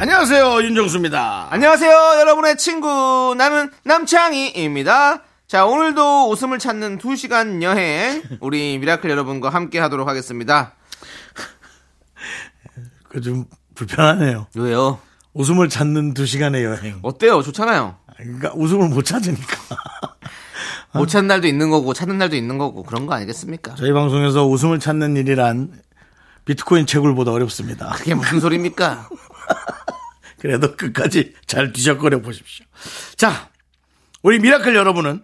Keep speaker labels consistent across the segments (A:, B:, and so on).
A: 안녕하세요 윤정수입니다.
B: 안녕하세요, 여러분의 친구. 나는 남창희입니다. 자, 오늘도 웃음을 찾는 2시간 여행, 우리 미라클 여러분과 함께 하도록 하겠습니다.
A: 그 좀 불편하네요.
B: 왜요?
A: 웃음을 찾는 두 시간의 여행.
B: 어때요? 좋잖아요.
A: 그러니까 웃음을 못 찾으니까.
B: 못 찾는 날도 있는 거고, 찾는 날도 있는 거고, 그런 거 아니겠습니까?
A: 저희 방송에서 웃음을 찾는 일이란 비트코인 채굴보다 어렵습니다.
B: 그게 무슨 소리입니까?
A: 그래도 끝까지 잘 뒤적거려 보십시오. 자, 우리 미라클 여러분은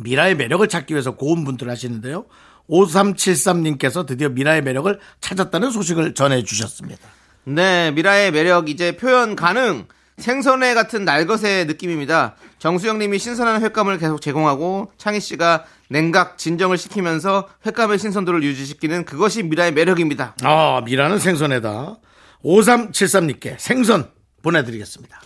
A: 미라의 매력을 찾기 위해서 고군분투 하시는데요. 5373님께서 드디어 미라의 매력을 찾았다는 소식을 전해 주셨습니다.
B: 네, 미라의 매력 이제 표현 가능. 생선회 같은 날것의 느낌입니다. 정수 형님이 신선한 횟감을 계속 제공하고 창희 씨가 냉각 진정을 시키면서 횟감의 신선도를 유지시키는 그것이 미라의 매력입니다.
A: 아, 미라는 생선에다 5373님께 생선 보내드리겠습니다.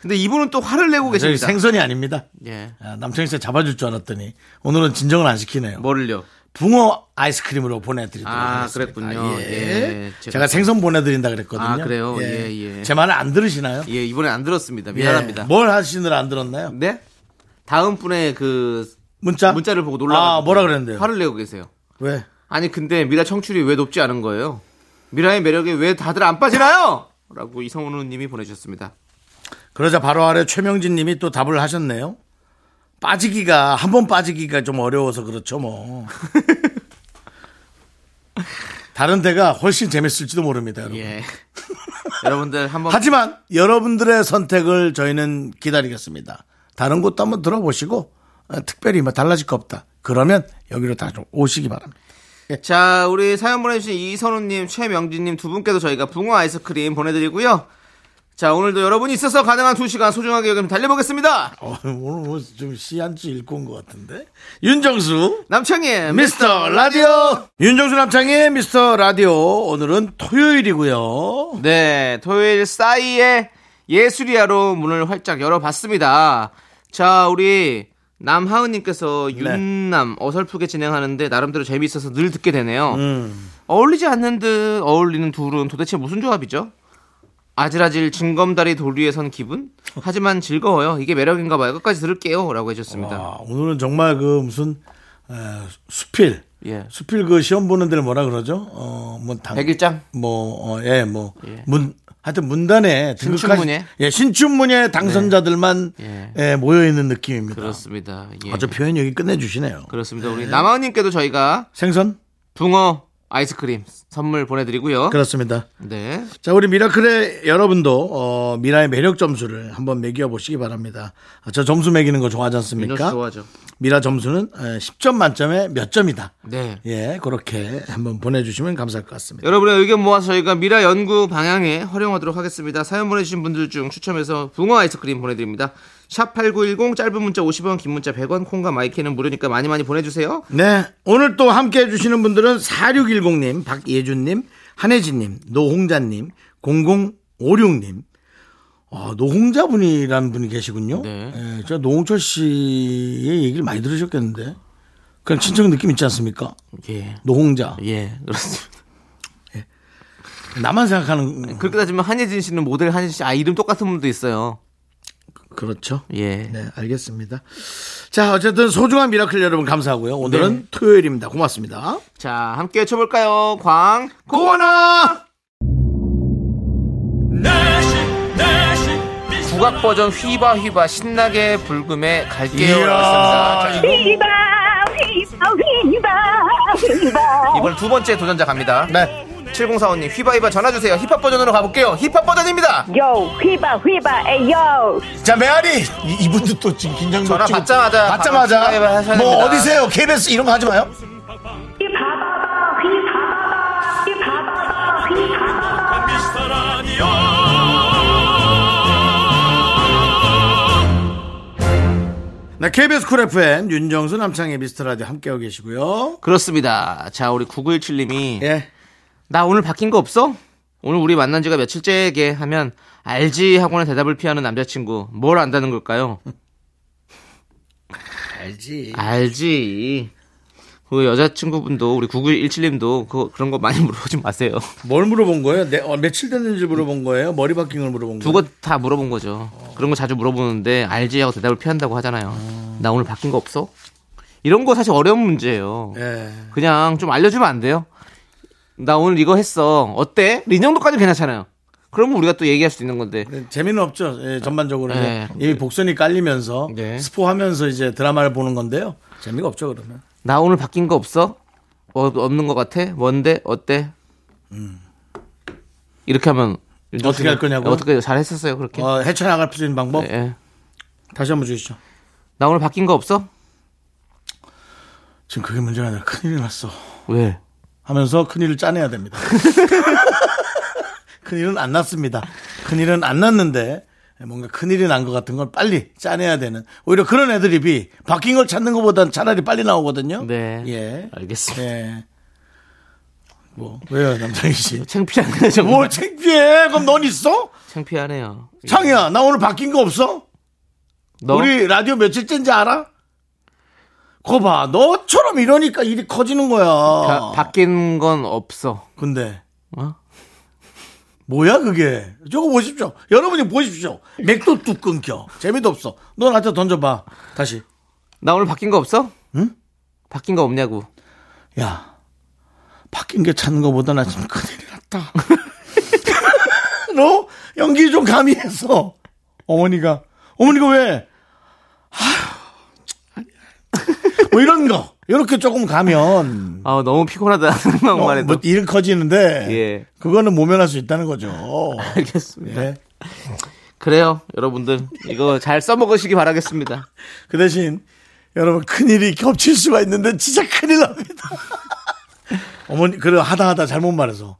B: 근데 이분은 또 화를 내고 계십니다.
A: 생선이 아닙니다.
B: 예.
A: 아, 남창희 씨 잡아줄 줄 알았더니 오늘은 진정을 안 시키네요.
B: 뭐를요?
A: 붕어 아이스크림으로 보내드리도록
B: 아,
A: 하겠습니다.
B: 그랬군요.
A: 예.
B: 예,
A: 제가,
B: 제가
A: 생선 보내드린다 그랬거든요.
B: 아, 그래요? 예, 예.
A: 제 말을 안 들으시나요?
B: 예, 이번에 안 들었습니다.
A: 예.
B: 미안합니다.
A: 뭘 하시느라 안 들었나요?
B: 네? 다음 분의 그
A: 문자?
B: 문자를 보고 놀라
A: 아, 뭐라 그랬는데요?
B: 화를 내고 계세요.
A: 왜?
B: 아니 근데 미라 청출이 왜 높지 않은 거예요? 미라의 매력에 왜 다들 안 빠지나요? 라고 이성훈 님이 보내주셨습니다.
A: 그러자 바로 아래 최명진 님이 또 답을 하셨네요. 빠지기가, 한 번 빠지기가 좀 어려워서 그렇죠, 뭐. 다른 데가 훨씬 재밌을지도 모릅니다, 여러분.
B: 예. 여러분들 한번
A: 하지만 여러분들의 선택을 저희는 기다리겠습니다. 다른 곳도 한번 들어보시고 어, 특별히 뭐 달라질 거 없다. 그러면 여기로 다 좀 오시기 바랍니다.
B: 자 우리 사연 보내주신 이선우님, 최명진님 두 분께도 저희가 붕어 아이스크림 보내드리고요. 자 오늘도 여러분이 있어서 가능한 두 시간 소중하게 여기 달려보겠습니다.
A: 어, 오늘 뭐 좀 시한주 읽고 온 것 같은데. 윤정수
B: 남창희
A: 미스터 라디오 윤정수 남창의 미스터 라디오 오늘은 토요일이고요.
B: 네, 토요일 싸이의 예술이야로 문을 활짝 열어봤습니다. 자, 우리 남하은님께서 윤남 어설프게 진행하는데 나름대로 재미있어서 늘 듣게 되네요. 어울리지 않는 듯 어울리는 둘은 도대체 무슨 조합이죠? 아질아질 징검다리 돌 위에 선 기분? 하지만 즐거워요. 이게 매력인가 봐요. 끝까지 들을게요. 라고 해줬습니다.
A: 아, 오늘은 정말 그 무슨 에, 수필
B: 예.
A: 수필 그 시험 보는 데를 뭐라 그러죠? 어, 뭐 당,
B: 백일장?
A: 뭐, 어, 예, 뭐,
B: 예.
A: 문, 하여튼 문단에
B: 신춘문예?
A: 예, 신춘문예 당선자들만
B: 예.
A: 예, 모여 있는 느낌입니다.
B: 그렇습니다. 예.
A: 아주 표현 여기 끝내주시네요.
B: 그렇습니다. 우리 남하은님께도 저희가
A: 생선?
B: 붕어 아이스크림 선물 보내드리고요.
A: 그렇습니다.
B: 네.
A: 자, 우리 미라클의 여러분도, 어, 미라의 매력 점수를 한번 매겨 보시기 바랍니다. 아, 저 점수 매기는 거 좋아하지 않습니까?
B: 좋아하죠.
A: 미라 점수는 에, 10점 만점에 몇 점이다.
B: 네.
A: 예, 그렇게 한번 보내주시면 감사할 것 같습니다.
B: 여러분의 의견 모아서 저희가 미라 연구 방향에 활용하도록 하겠습니다. 사연 보내주신 분들 중 추첨해서 붕어 아이스크림 보내드립니다. 샵8910 짧은 문자 50원 긴 문자 100원 콩과 마이크는 무료니까 많이 많이 보내주세요.
A: 네. 오늘 또 함께 해주시는 분들은 4610님, 박예 준님, 한혜진님, 노홍자님, 0056님, 아, 노홍자분이라는 분이 계시군요.
B: 네.
A: 예, 제가 노홍철 씨의 얘기를 많이 들으셨겠는데. 그냥 친척 느낌 있지 않습니까?
B: 예.
A: 노홍자.
B: 예, 그렇습니다.
A: 나만 생각하는.
B: 그렇게 따지면 한예진 씨는 모델 한예진 씨, 아, 이름 똑같은 분도 있어요.
A: 그렇죠.
B: 예.
A: 네, 알겠습니다. 자, 어쨌든 소중한 미라클 여러분 감사하고요. 오늘은
B: 네.
A: 토요일입니다. 고맙습니다.
B: 자, 함께 외쳐볼까요? 광,
A: 고원아!
B: 국악 버전 휘바 휘바 신나게 불금에 갈게요.
C: 휘바 휘바 휘바 휘바
B: 이번 두 번째 도전자 갑니다.
A: 네.
B: 7045님, 휘바 휘바 전화주세요. 힙합 버전으로 가볼게요. 힙합 버전입니다.
C: 요 휘바 휘바 에요
A: 자, 메아리! 이, 이분도 또 지금 긴장도
B: 전화
A: 지금
B: 받자마자
A: 받자마자. 뭐,
B: 됩니다.
A: 어디세요? KBS 이런 거 하지 마요. 네, KBS 쿨 FM 윤정수 남창희의 미스터 라디오 함께하고 계시고요.
B: 그렇습니다. 자, 우리 9917님이
A: 예.
B: 나 오늘 바뀐 거 없어? 오늘 우리 만난 지가 며칠째게 하면 알지 하고는 대답을 피하는 남자친구 뭘 안다는 걸까요?
A: 알지.
B: 알지. 그 여자친구분도 우리 9917님도 그 그런 거 많이 물어보지 마세요.
A: 뭘 물어본 거예요? 내, 어, 며칠 됐는지 물어본 거예요? 머리 바뀐 걸 물어본
B: 두
A: 거예요?
B: 것다 물어본 거죠. 그런 거 자주 물어보는데 알지 하고 대답을 피한다고 하잖아요. 나 오늘 바뀐 거 없어? 이런 거 사실 어려운 문제예요.
A: 예.
B: 그냥 좀 알려주면 안 돼요? 나 오늘 이거 했어. 어때? 이 정도까지 괜찮잖아요. 그러면 우리가 또 얘기할 수 있는 건데.
A: 네, 재미는 없죠. 예, 전반적으로.
B: 네.
A: 이미 복선이 깔리면서
B: 네.
A: 스포하면서 이제 드라마를 보는 건데요. 재미가 없죠, 그러면.
B: 나 오늘 바뀐 거 없어? 어, 없는 것 같아? 뭔데? 어때? 이렇게 하면
A: 음. 어떻게 할 거냐고요?
B: 어떻게 잘 했었어요 그렇게?
A: 어, 헤쳐나갈 수 있는 방법?
B: 예.
A: 다시 한번 주시죠.
B: 나 오늘 바뀐 거 없어?
A: 지금 그게 문제가 아니라 큰일이 났어.
B: 왜?
A: 하면서 큰일을 짜내야 됩니다. 큰일은 안 났습니다. 큰일은 안 났는데 뭔가 큰일이 난 것 같은 걸 빨리 짜내야 되는 오히려 그런 애드립이 바뀐 걸 찾는 것보단 차라리 빨리 나오거든요.
B: 네.
A: 예.
B: 알겠습니다.
A: 예. 뭐 왜요, 남창희 씨?
B: 창피하네요 정말.
A: 뭘 창피해? 그럼 넌 있어?
B: 창피하네요.
A: 창희야, 나 오늘 바뀐 거 없어?
B: 너
A: 우리 라디오 며칠째인지 알아? 거 봐, 너처럼 이러니까 일이 커지는 거야.
B: 바, 바뀐 건 없어.
A: 근데
B: 어?
A: 뭐야 그게? 저거 보십시오. 여러분이 보십시오. 맥도 뚝 끊겨. 재미도 없어. 너 나한테 던져봐. 다시.
B: 나 오늘 바뀐 거 없어?
A: 응?
B: 바뀐 거 없냐고.
A: 야, 바뀐 게 찾는 것보다 나 지금 큰일이 났다. 너 연기 좀 했어. 어머니가. 어머니가 왜? 아휴, 뭐 이런 거. 이렇게 조금 가면.
B: 아 너무 피곤하다 생각만
A: 어,
B: 해도.
A: 뭐 일은 커지는데.
B: 예.
A: 그거는 모면할 수 있다는 거죠.
B: 알겠습니다.
A: 예.
B: 그래요, 여러분들 이거 잘 써먹으시기 바라겠습니다.
A: 그 대신 여러분 큰 일이 겹칠 수가 있는데 진짜 큰일 납니다. 어머니 그래 하다 하다 잘못 말해서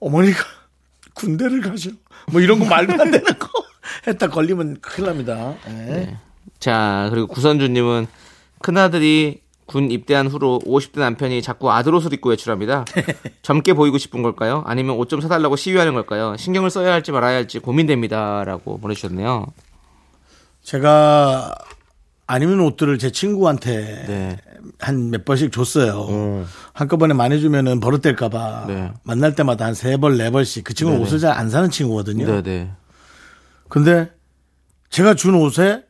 A: 어머니가 군대를 가셔. 뭐 이런 거 말도 안 되는 거 했다 걸리면 큰일 납니다. 예.
B: 자, 그리고 구선주님은 큰아들이 군 입대한 후로 50대 남편이 자꾸 아들 옷을 입고 외출합니다. 젊게 보이고 싶은 걸까요? 아니면 옷 좀 사달라고 시위하는 걸까요? 신경을 써야 할지 말아야 할지 고민됩니다. 라고 보내주셨네요.
A: 제가 안 입는 옷들을 제 친구한테
B: 네.
A: 한몇 번씩 줬어요. 한꺼번에 많이 주면은 버릇될까봐
B: 네.
A: 만날 때마다 한 세 벌, 네 벌씩 그 친구는
B: 네네.
A: 옷을 잘 안 사는 친구거든요.
B: 네네.
A: 근데 제가 준 옷에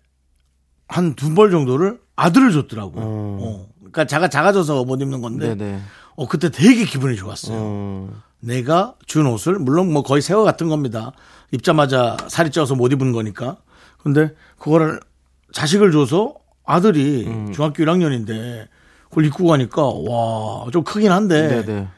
A: 한 두 벌 정도를 아들을 줬더라고. 어. 그러니까 자가 작아져서 못 입는 건데.
B: 네네.
A: 어 그때 되게 기분이 좋았어요.
B: 음,
A: 내가 준 옷을 물론 뭐 거의 새거 같은 겁니다. 입자마자 살이 쪄서 못 입은 거니까. 근데 그거를 자식을 줘서 아들이
B: 음.
A: 중학교 1학년인데 그걸 입고 가니까 와 좀 크긴 한데
B: 네네.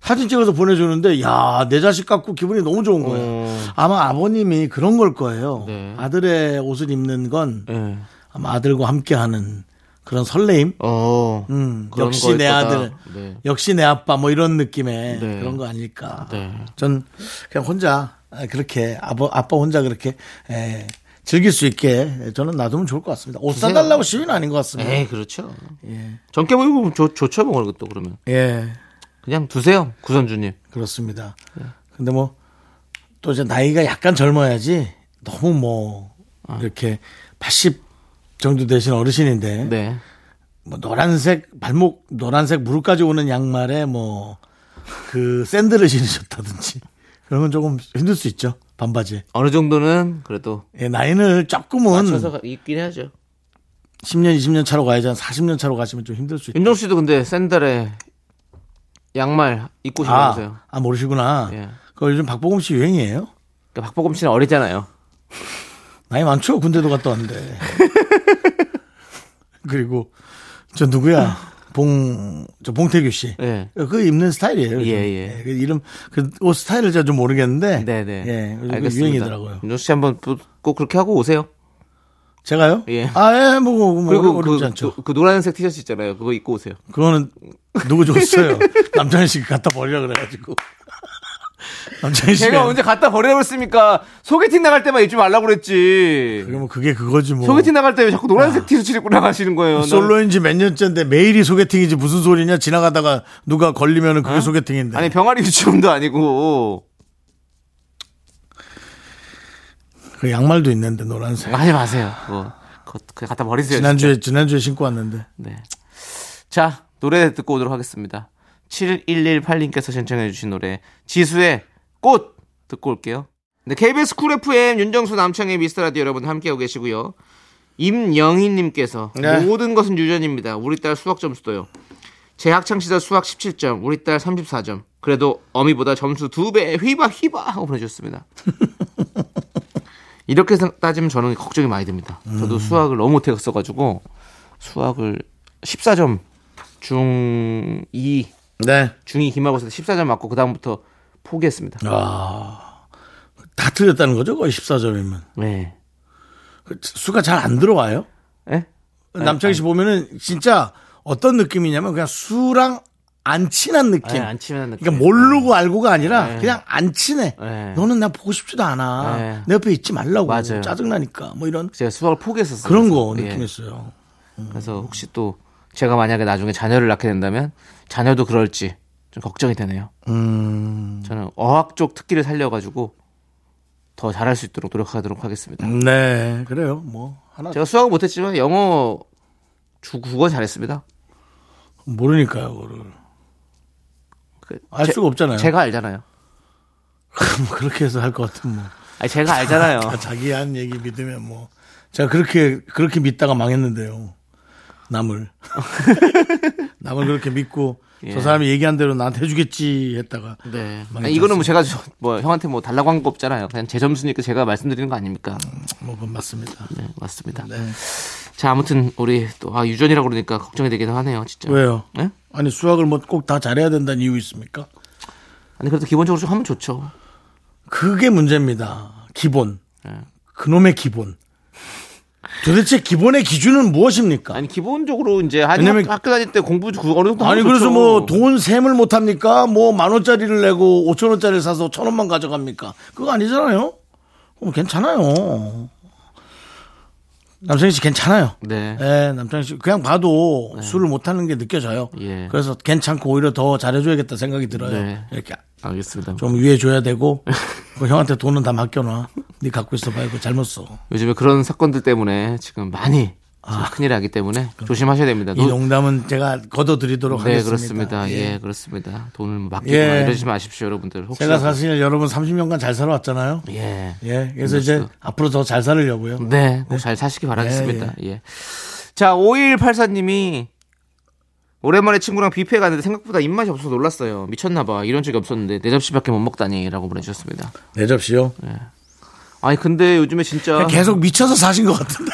A: 사진 찍어서 보내주는데 야 내 자식 갖고 기분이 너무 좋은 거예요.
B: 어.
A: 아마 아버님이 그런 걸 거예요.
B: 네.
A: 아들의 옷을 입는 건
B: 네.
A: 아마 아들과 함께하는 그런 설레임.
B: 어.
A: 음, 역시 내. 아들,
B: 네.
A: 역시 내 아빠 뭐 이런 느낌의
B: 네.
A: 그런 거 아닐까.
B: 네.
A: 전 그냥 혼자 아, 그렇게 아빠, 아빠 혼자 그렇게 에, 즐길 수 있게 저는 놔두면 좋을 것 같습니다. 옷
B: 주세요.
A: 사달라고 시위는 아닌 것 같습니다.
B: 에이, 그렇죠. 젊게 보이고 좋, 좋죠, 뭐, 그것도 그러면.
A: 예,
B: 그냥 두세요, 구선주님.
A: 그렇습니다. 근데 뭐 또 이제 나이가 약간 젊어야지 너무 뭐 이렇게 80 정도 되신 어르신인데
B: 네.
A: 뭐 노란색 발목 노란색 무릎까지 오는 양말에 뭐 그 샌들을 신으셨다든지 그러면 조금 힘들 수 있죠 반바지.
B: 어느 정도는 그래도
A: 예, 나이는 조금은
B: 맞춰서 가- 있긴 해야죠.
A: 10년 20년 차로 가야지 한 40년 차로 가시면 좀 힘들 수 있죠.
B: 윤정 씨도 근데 샌들에 양말 입고
A: 아,
B: 신으세요.
A: 아 모르시구나.
B: 예.
A: 그거 요즘 박보검 씨 유행이에요.
B: 그러니까 박보검 씨는 어리잖아요.
A: 나이 많죠. 군대도 갔다 왔는데. 그리고 저 누구야? 봉, 저 봉태규 씨.
B: 예.
A: 그 입는 스타일이에요. 요즘.
B: 예, 예.
A: 그 이름, 그 옷 스타일을 제가 좀 모르겠는데.
B: 네네.
A: 예. 요즘 그
B: 알겠습니다.
A: 유행이더라고요.
B: 윤정 씨 한번 또- 꼭 그렇게 하고 오세요.
A: 제가요?
B: 예.
A: 아, 예, 뭐, 뭐, 뭐
B: 그리고
A: 어렵-
B: 그,
A: 않죠.
B: 그, 그 노란색 티셔츠 있잖아요. 그거 입고 오세요.
A: 그거는 누구 줬어요? 남창희 씨가 갖다 버리라 그래가지고. 남창희 씨가
B: 제가 언제 갖다 버려버렸습니까? 소개팅 나갈 때만 입지 말라고 그랬지.
A: 그게 뭐 그게 그거지 뭐.
B: 소개팅 나갈 때 왜 자꾸 노란색 티셔츠 입고 나가시는 거예요?
A: 솔로인지 몇 년째인데 매일이 소개팅이지 무슨 소리냐 지나가다가 누가 걸리면은 그게 소개팅인데.
B: 아니 병아리 유치원도 아니고
A: 그 양말도 있는데 노란색.
B: 하지 마세요. 그거 그거 그거 갖다 버리세요.
A: 지난주에
B: 진짜.
A: 지난주에 신고 왔는데.
B: 네. 자 노래 듣고 오도록 하겠습니다. 7118님께서 신청해 주신 노래 지수의 꽃 듣고 올게요. 네, KBS 쿨 FM 윤정수 남창희의 미스터 라디오 여러분 함께하고 계시고요. 임영희님께서
A: 네.
B: 모든 것은 유전입니다. 우리 딸 수학 점수도요. 제 학창 시절 수학 17점, 우리 딸 34점. 그래도 어미보다 점수 두 배 휘바 휘바 하고 보내주셨습니다. 이렇게 생- 따지면 저는 걱정이 많이 됩니다. 저도 수학을 너무 못했어가지고 수학을 14점 중2
A: 네.
B: 중2 기말고사 때 14점 맞고 그 다음부터 포기했습니다.
A: 아. 다 틀렸다는 거죠? 거의 14점이면.
B: 네.
A: 수가 잘 안 들어와요?
B: 예?
A: 남창희 씨 보면은 진짜 어떤 느낌이냐면 그냥 수랑 안 친한 느낌.
B: 네, 안 치면 느낌.
A: 그러니까 모르고 알고가 아니라
B: 네.
A: 그냥 안 친해.
B: 네.
A: 너는 나 보고 싶지도 않아.
B: 네.
A: 내 옆에 있지 말라고.
B: 맞아요.
A: 짜증나니까. 뭐 이런
B: 제가 수학을 포기했었어요.
A: 그런. 거
B: 예.
A: 느낌이었어요.
B: 그래서 혹시 또 제가 만약에 나중에 자녀를 낳게 된다면 자녀도 그럴지 좀 걱정이 되네요.
A: 음.
B: 저는 어학 쪽 특기를 살려가지고 더 잘할 수 있도록 노력하도록 하겠습니다.
A: 네, 그래요. 뭐 하나
B: 제가 수학은 못했지만 영어 주 국어 잘했습니다.
A: 모르니까요, 그거를. 그알
B: 제-
A: 수가 없잖아요.
B: 제가 알잖아요.
A: 뭐 그렇게 해서 할 것 같으면 뭐.
B: 아니 제가 알잖아요.
A: 다 자기 한 얘기 믿으면 뭐. 제가 그렇게, 그렇게 믿다가 망했는데요. 남을. 남을 그렇게 믿고
B: 예.
A: 저 사람이 얘기한 대로 나한테 해주겠지 했다가.
B: 네. 아니, 이거는 뭐 제가 저- 뭐 형한테 뭐 달라고 한 거 없잖아요. 그냥 제 점수니까 제가 말씀드리는 거 아닙니까?
A: 뭐, 그건 맞습니다.
B: 네, 맞습니다.
A: 네.
B: 자, 아무튼 우리 또 아, 유전이라고 그러니까 걱정이 되긴 하네요, 진짜.
A: 왜요?
B: 네?
A: 아니, 수학을 뭐 꼭 다 잘해야 된다는 이유 있습니까?
B: 아니 그래도 기본적으로 좀 하면 좋죠.
A: 그게 문제입니다. 기본.
B: 네.
A: 그놈의 기본. 도대체 기본의 기준은 무엇입니까?
B: 아니 기본적으로 이제 한
A: 왜냐면-
B: 학- 학교 다닐 때 공부 그 어느 정도 하면
A: 아니 그래서
B: 좋죠.
A: 뭐 돈 셈을 못 합니까? 뭐 만 원짜리를 내고 오천 원짜리를 사서 천 원만 가져갑니까? 그거 아니잖아요. 어, 괜찮아요. 남창희 씨 괜찮아요.
B: 네.
A: 예, 남창희 씨 그냥 봐도 술을 못 하는 게 느껴져요.
B: 예.
A: 그래서 괜찮고 오히려 더 잘해줘야겠다 생각이 들어요.
B: 네.
A: 이렇게
B: 알겠습니다.
A: 좀 위해줘야 되고 그 형한테 돈은 다 맡겨놔. 네 갖고 있어봐 이거 잘못 써.
B: 요즘에 그런 사건들 때문에 지금 많이 지금 큰일 나기 때문에 조심하셔야 됩니다.
A: 이
B: 노-
A: 농담은 제가 걷어드리도록
B: 네,
A: 하겠습니다.
B: 그렇습니다. 예, 그렇습니다. 돈을 맡기고
A: 예.
B: 이러지 마십시오, 여러분들. 혹시
A: 제가 사실 여러분 30년간 잘 살아왔잖아요.
B: 예.
A: 예, 그래서 이제 앞으로 더 잘 살으려고요.
B: 네, 꼭잘 사시기 바라겠습니다.
A: 예,
B: 예. 자, 5184님이 오랜만에 친구랑 뷔페 갔는데 생각보다 입맛이 없어서 놀랐어요. 미쳤나봐. 이런 적이 없었는데 네 접시밖에 못 먹다니라고 보내주셨습니다.
A: 내 접시요.
B: 아니 근데 요즘에 진짜
A: 계속 미쳐서 사신 것 같은데.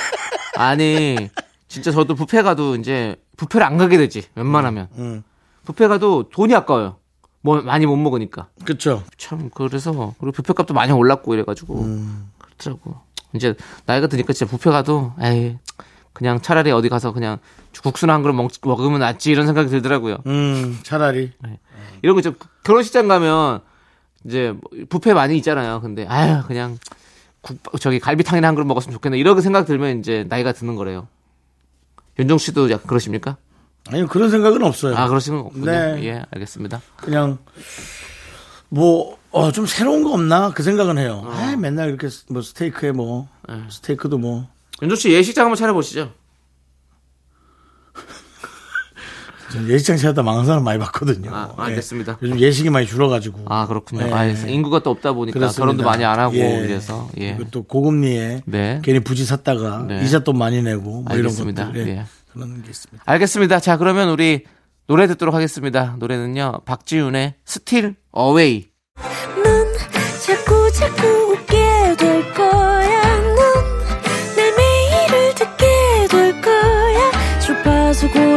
B: 아니 진짜 저도 뷔페 가도 이제 뷔페를 안 가게 되지 웬만하면
A: 음.
B: 뷔페 가도 돈이 아까워요. 뭐 많이 못 먹으니까
A: 그렇죠.
B: 참 그래서 그리고 뷔페 값도 많이 올랐고 이래가지고
A: 음.
B: 그렇더라고. 이제 나이가 드니까 진짜 뷔페 가도 에이 그냥 차라리 어디 가서 그냥 국수나 한 그릇 먹, 먹으면 낫지 이런 생각이 들더라고요.
A: 음, 차라리.
B: 이런 거좀 결혼식장 가면 이제 뭐 뷔페 많이 있잖아요. 근데 아유 그냥 국 저기 갈비탕이나 한 그릇 먹었으면 좋겠네 이렇게 생각 들면 이제 나이가 드는 거래요. 윤정 씨도 약간 그러십니까?
A: 아니 그런 생각은 없어요.
B: 아 그러시면 없군요.
A: 네.
B: 예 알겠습니다.
A: 그냥 뭐 어, 좀 새로운 거 없나 그 생각은 해요. 아, 맨날 이렇게 뭐 스테이크에 뭐
B: 네.
A: 스테이크도 뭐
B: 윤정 씨 예식장 한번 차려보시죠.
A: 전 예식장 찾다 망한 사람 많이 봤거든요.
B: 아,
A: 예.
B: 알겠습니다.
A: 요즘 예식이 많이 줄어가지고.
B: 아 그렇군요.
A: 예.
B: 아, 인구가 또 없다 보니까
A: 그렇습니다.
B: 결혼도 많이 안 하고
A: 예.
B: 이래서 예.
A: 그리고 또 고금리에
B: 네.
A: 괜히 부지 샀다가
B: 네.
A: 이자 돈 많이 내고 뭐
B: 알겠습니다.
A: 이런 것들 예.
B: 예.
A: 그런 게 있습니다.
B: 알겠습니다. 자 그러면 우리 노래 듣도록 하겠습니다. 노래는요 박지윤의 Steal Away.
D: 넌 자꾸 자꾸 웃게 될 거야.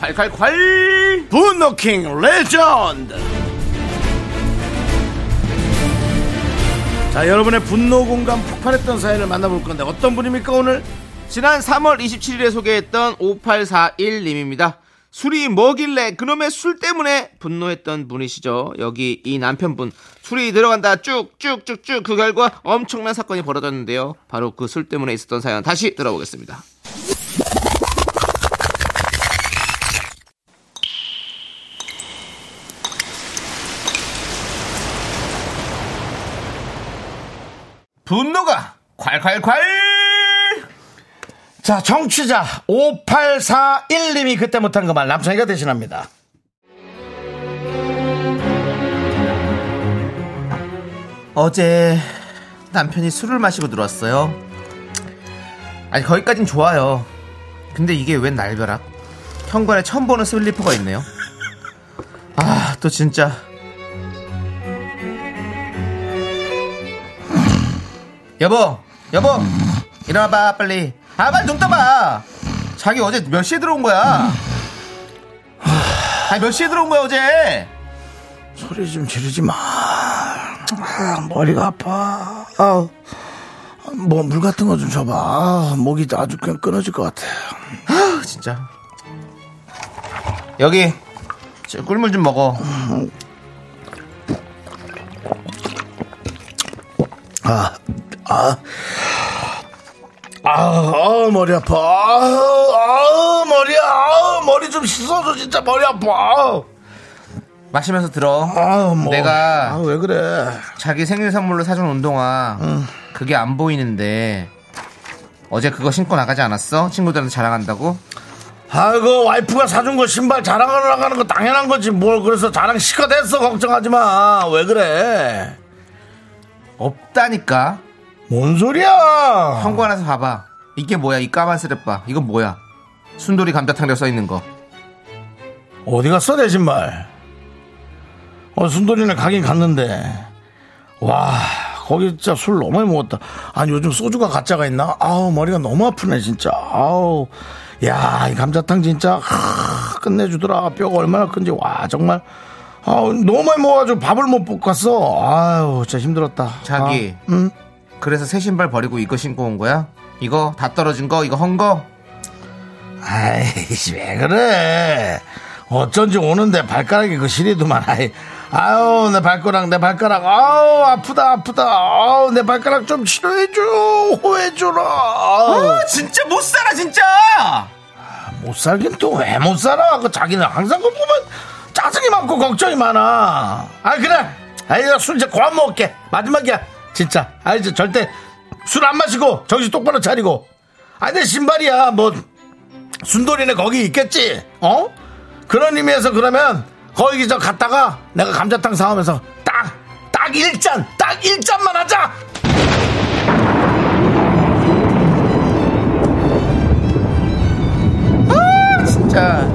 B: 콸콸콸
A: 분노킹 레전드 자 여러분의 분노 공감 폭발했던 사연을 만나볼 건데 어떤 분입니까 오늘
B: 지난 3월 27일에 소개했던 5841님입니다. 술이 뭐길래 그놈의 술 때문에 분노했던 분이시죠. 여기 이 남편분 술이 들어간다 쭉쭉쭉쭉 그 결과 엄청난 사건이 벌어졌는데요. 바로 그 술 때문에 있었던 사연 다시 들어보겠습니다. 분노가 콸콸콸
A: 자 정취자 5841님이 그때 못한 그 말 남창이가 대신합니다
B: 어제 남편이 술을 마시고 들어왔어요. 아니 거기까진 좋아요. 근데 이게 웬 날벼락? 현관에 처음 보는 슬리퍼가 있네요. 아 또 진짜 여보 여보 일어나봐 빨리. 아 빨리 눈 떠봐. 자기 어제 몇 시에 들어온 거야? 아니 몇 시에 들어온 거야 어제?
A: 소리 좀 지르지 마. 아, 머리가 아파. 뭐물 같은 거 좀 줘봐. 아, 목이 아주 그냥 끊어질 것 같아.
B: 아, 진짜. 여기 저 꿀물 좀 먹어.
A: 아, 아, 아, 아, 머리 아파. 아, 아, 머리야. 아, 머리 좀 씻어줘. 진짜 머리 아파.
B: 마시면서 들어.
A: 아, 뭐.
B: 내가-
A: 아, 왜 그래.
B: 자기 생일 선물로 사준 운동화. 그게 안 보이는데 어제 그거 신고 나가지 않았어? 친구들한테 자랑한다고?
A: 아이고, 와이프가 사준 거 신발 자랑하러 나가는 거 당연한 거지. 뭘 그래서 자랑 시가 됐어. 걱정하지 마. 왜 그래.
B: 없다니까.
A: 뭔 소리야.
B: 현관에서 봐봐. 이게 뭐야? 이 까만 스레빠. 이건 뭐야? 순돌이 감자탕이라고 써 있는 거.
A: 어디 갔어, 내 신발? 어, 순돌이네 가긴 갔는데. 와, 거기 진짜 술 너무 많이 먹었다. 아니, 요즘 소주가 가짜가 있나? 아우, 머리가 너무 아프네, 진짜. 아우. 야, 이 감자탕 진짜, 하, 끝내주더라. 뼈가 얼마나 큰지. 와, 정말. 아우, 너무 많이 먹어가지고 밥을 못 볶았어. 아유, 진짜 힘들었다.
B: 자기.
A: 아, 응?
B: 그래서 새 신발 버리고 이거 신고 온 거야? 이거 다 떨어진 거? 이거 헌 거?
A: 아이씨, 왜 그래. 어쩐지 오는데 발가락이 그 시리더만. 아이, 아유, 내 발가락, 내 발가락. 아우, 아프다, 아프다. 아우, 내 발가락 좀 치료해줘. 호해줘라. 아우,
B: 아, 진짜 못 살아 진짜.
A: 못 살긴 또 왜 못 살아. 그 자기는 항상 그 보면 짜증이 많고 걱정이 많아. 아, 그래. 아이, 나술 이제 그만 먹을게. 마지막이야. 진짜. 아, 이제 절대 술 안 마시고 정신 똑바로 차리고. 아, 내 신발이야. 뭐, 순돌이네 거기 있겠지? 어? 그런 의미에서 그러면 거기 저 갔다가 내가 감자탕 사오면서 딱, 딱 일잔딱일잔만 하자!
B: 진짜.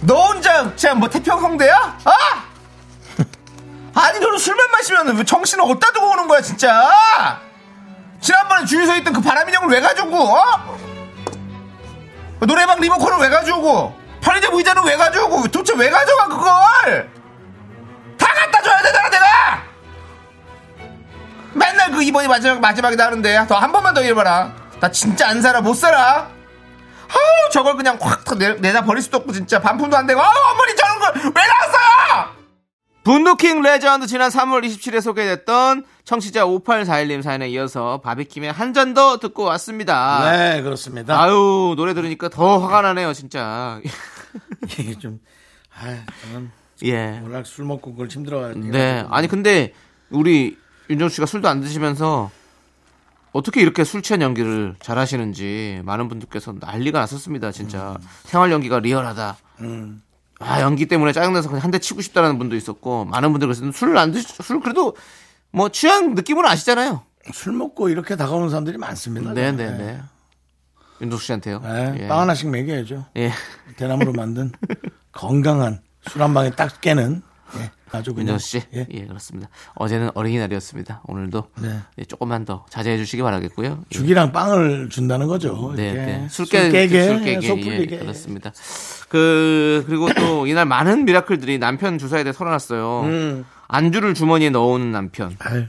B: 너 혼자 진짜 뭐 태평성대야? 아! 아니 너는 술만 마시면 왜 정신을 어디다 두고 오는 거야 진짜? 지난번에 주유소에 있던 그 바람 인형을 왜 가져오고 어? 노래방 리모컨을 왜 가져오고 편의점 의자는 왜 가져오고 도대체 왜 가져가 그걸? 다 갖다 줘야 되잖아 내가! 맨날 그 이번이 마지막 마지막이다 하는데 더 한 번만 더 해봐라. 나 진짜 안 살아 못 살아? 아우 저걸 그냥 확 내, 내다 버릴 수도 없고 진짜 반품도 안 되고 아우 어머니 저런 걸 왜 낳았어요 분노킹 레전드 지난 3월 27일에 소개됐던 청취자 5841님 사연에 이어서 바비킴의 한 잔 더 듣고 왔습니다.
A: 네, 그렇습니다.
B: 아유 노래 들으니까 더 화가 나네요 진짜.
A: 이게 좀, 아, 저는
B: 예.
A: 워낙 술 먹고 그걸 힘들어가지고.
B: 네. 아니 근데 우리 윤정수 씨가 술도 안 드시면서 어떻게 이렇게 술 취한 연기를 잘 하시는지 많은 분들께서 난리가 났었습니다 진짜. 생활 연기가 리얼하다 아 연기 때문에 짜증나서 그냥 한 대 치고 싶다라는 분도 있었고 많은 분들 그래서 술을 안 드시 술 그래도 뭐 취한 느낌은 아시잖아요
A: 술 먹고 이렇게 다가오는 사람들이 많습니다.
B: 네네네 윤정수 씨한테요
A: 네,
B: 예.
A: 빵 하나씩 먹여야죠.
B: 예.
A: 대나무로 만든 건강한 술 한 방에 딱 깨는 예, 아주 그냥
B: 윤정 씨,
A: 예.
B: 예. 그렇습니다. 어제는 어린이날이었습니다. 오늘도
A: 네.
B: 예, 조금만 더 자제해 주시기 바라겠고요. 예.
A: 죽이랑 빵을 준다는 거죠.
B: 네. 네.
A: 술술
B: 깨,
A: 깨게,
B: 술 깨게,
A: 속
B: 예,
A: 풀리게.
B: 그렇습니다. 그, 그리고 또 이날 많은 미라클들이 남편 주사에 대해 털어놨어요.
A: 음.
B: 안주를 주머니에 넣어오는 남편.
A: 아유,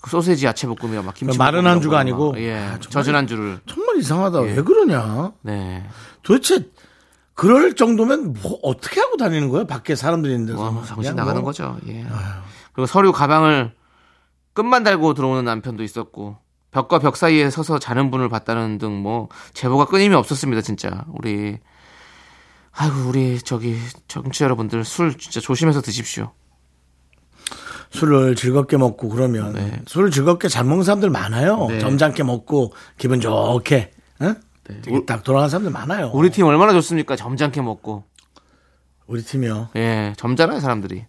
B: 그 소세지 야채볶음이랑 막 김치.
A: 마른
B: 볶음이랑
A: 안주가
B: 막,
A: 아니고?
B: 예.
A: 아, 정말.
B: 젖은 안주를.
A: 정말 이상하다.
B: 예.
A: 왜 그러냐?
B: 네.
A: 도대체 그럴 정도면 뭐 어떻게 하고 다니는 거예요? 밖에 사람들이 있는 데서.
B: 와, 정신 나가는
A: 뭐
B: 거죠. 예. 그리고 서류 가방을 끝만 달고 들어오는 남편도 있었고 벽과 벽 사이에 서서 자는 분을 봤다는 등 뭐 제보가 끊임이 없었습니다. 진짜 우리 아이고 우리 저기 정치 여러분들 술 진짜 조심해서 드십시오.
A: 술을 즐겁게 먹고 그러면
B: 네.
A: 술을 즐겁게 잘 먹는 사람들 많아요.
B: 네.
A: 점잖게 먹고 기분 좋게 응? 되게 딱 돌아가는 사람들 많아요.
B: 우리 팀 얼마나 좋습니까? 점잖게 먹고
A: 우리 팀이요.
B: 예 점잖아요 사람들이.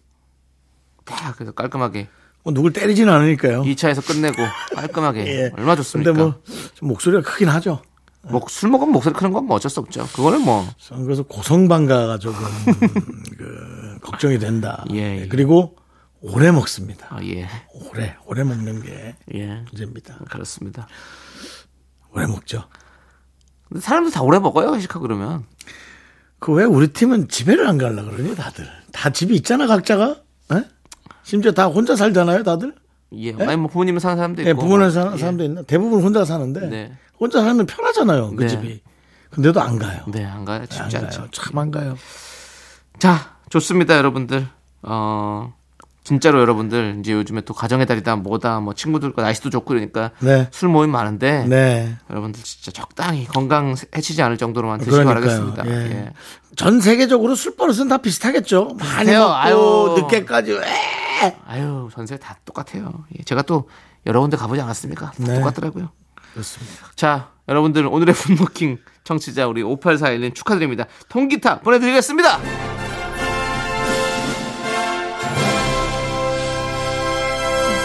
B: 딱 그래서 깔끔하게
A: 뭐 누굴 때리지는 않으니까요.
B: 2차에서 끝내고 깔끔하게
A: 예.
B: 얼마나 좋습니까?
A: 근데 뭐좀 목소리가 크긴 하죠.
B: 뭐술 먹으면 목소리 크는 건 뭐 어쩔 수 없죠. 그거는 뭐
A: 그래서 고성방가가 조금 그 걱정이 된다.
B: 예, 예.
A: 그리고 오래 먹습니다.
B: 아, 예.
A: 오래 오래 먹는 게
B: 예.
A: 문제입니다.
B: 그렇습니다.
A: 오래 먹죠.
B: 근데 사람들 다 오래 먹어요, 회식하고 그러면.
A: 그 왜 우리 팀은 집에를 안 가려 그러니 다들 다 집이 있잖아 각자가. 에? 심지어 다 혼자 살잖아요 다들.
B: 예. 아니, 뭐 부모님은 사는 사람도 있고.
A: 예, 부모는
B: 뭐.
A: 사는
B: 예.
A: 사람도 있나? 대부분 혼자 사는데
B: 네.
A: 혼자 살면 편하잖아요 그
B: 네.
A: 집이. 근데도 안 가요.
B: 네, 안 가요.
A: 안
B: 쉽지 않죠.
A: 가요. 참안 가요.
B: 자, 좋습니다, 여러분들. 어, 진짜로 여러분들, 이제 요즘에 또 가정의 달이다, 뭐다, 뭐 친구들과 날씨도 좋고 그러니까
A: 네.
B: 술 모임 많은데.
A: 네.
B: 여러분들 진짜 적당히 건강 해치지 않을 정도로만 드시기. 바라겠습니다.
A: 예.
B: 예.
A: 전 세계적으로 술 버릇은 다 비슷하겠죠. 많이. 먹고
B: 아유.
A: 늦게까지. 에!
B: 아유, 전세 다 똑같아요. 예, 제가 또 여러 군데 가보지 않았습니까? 다
A: 네.
B: 똑같더라고요.
A: 그렇습니다.
B: 자, 여러분들 오늘의 분노킹 청취자 우리 5841님 축하드립니다. 통기타 보내드리겠습니다.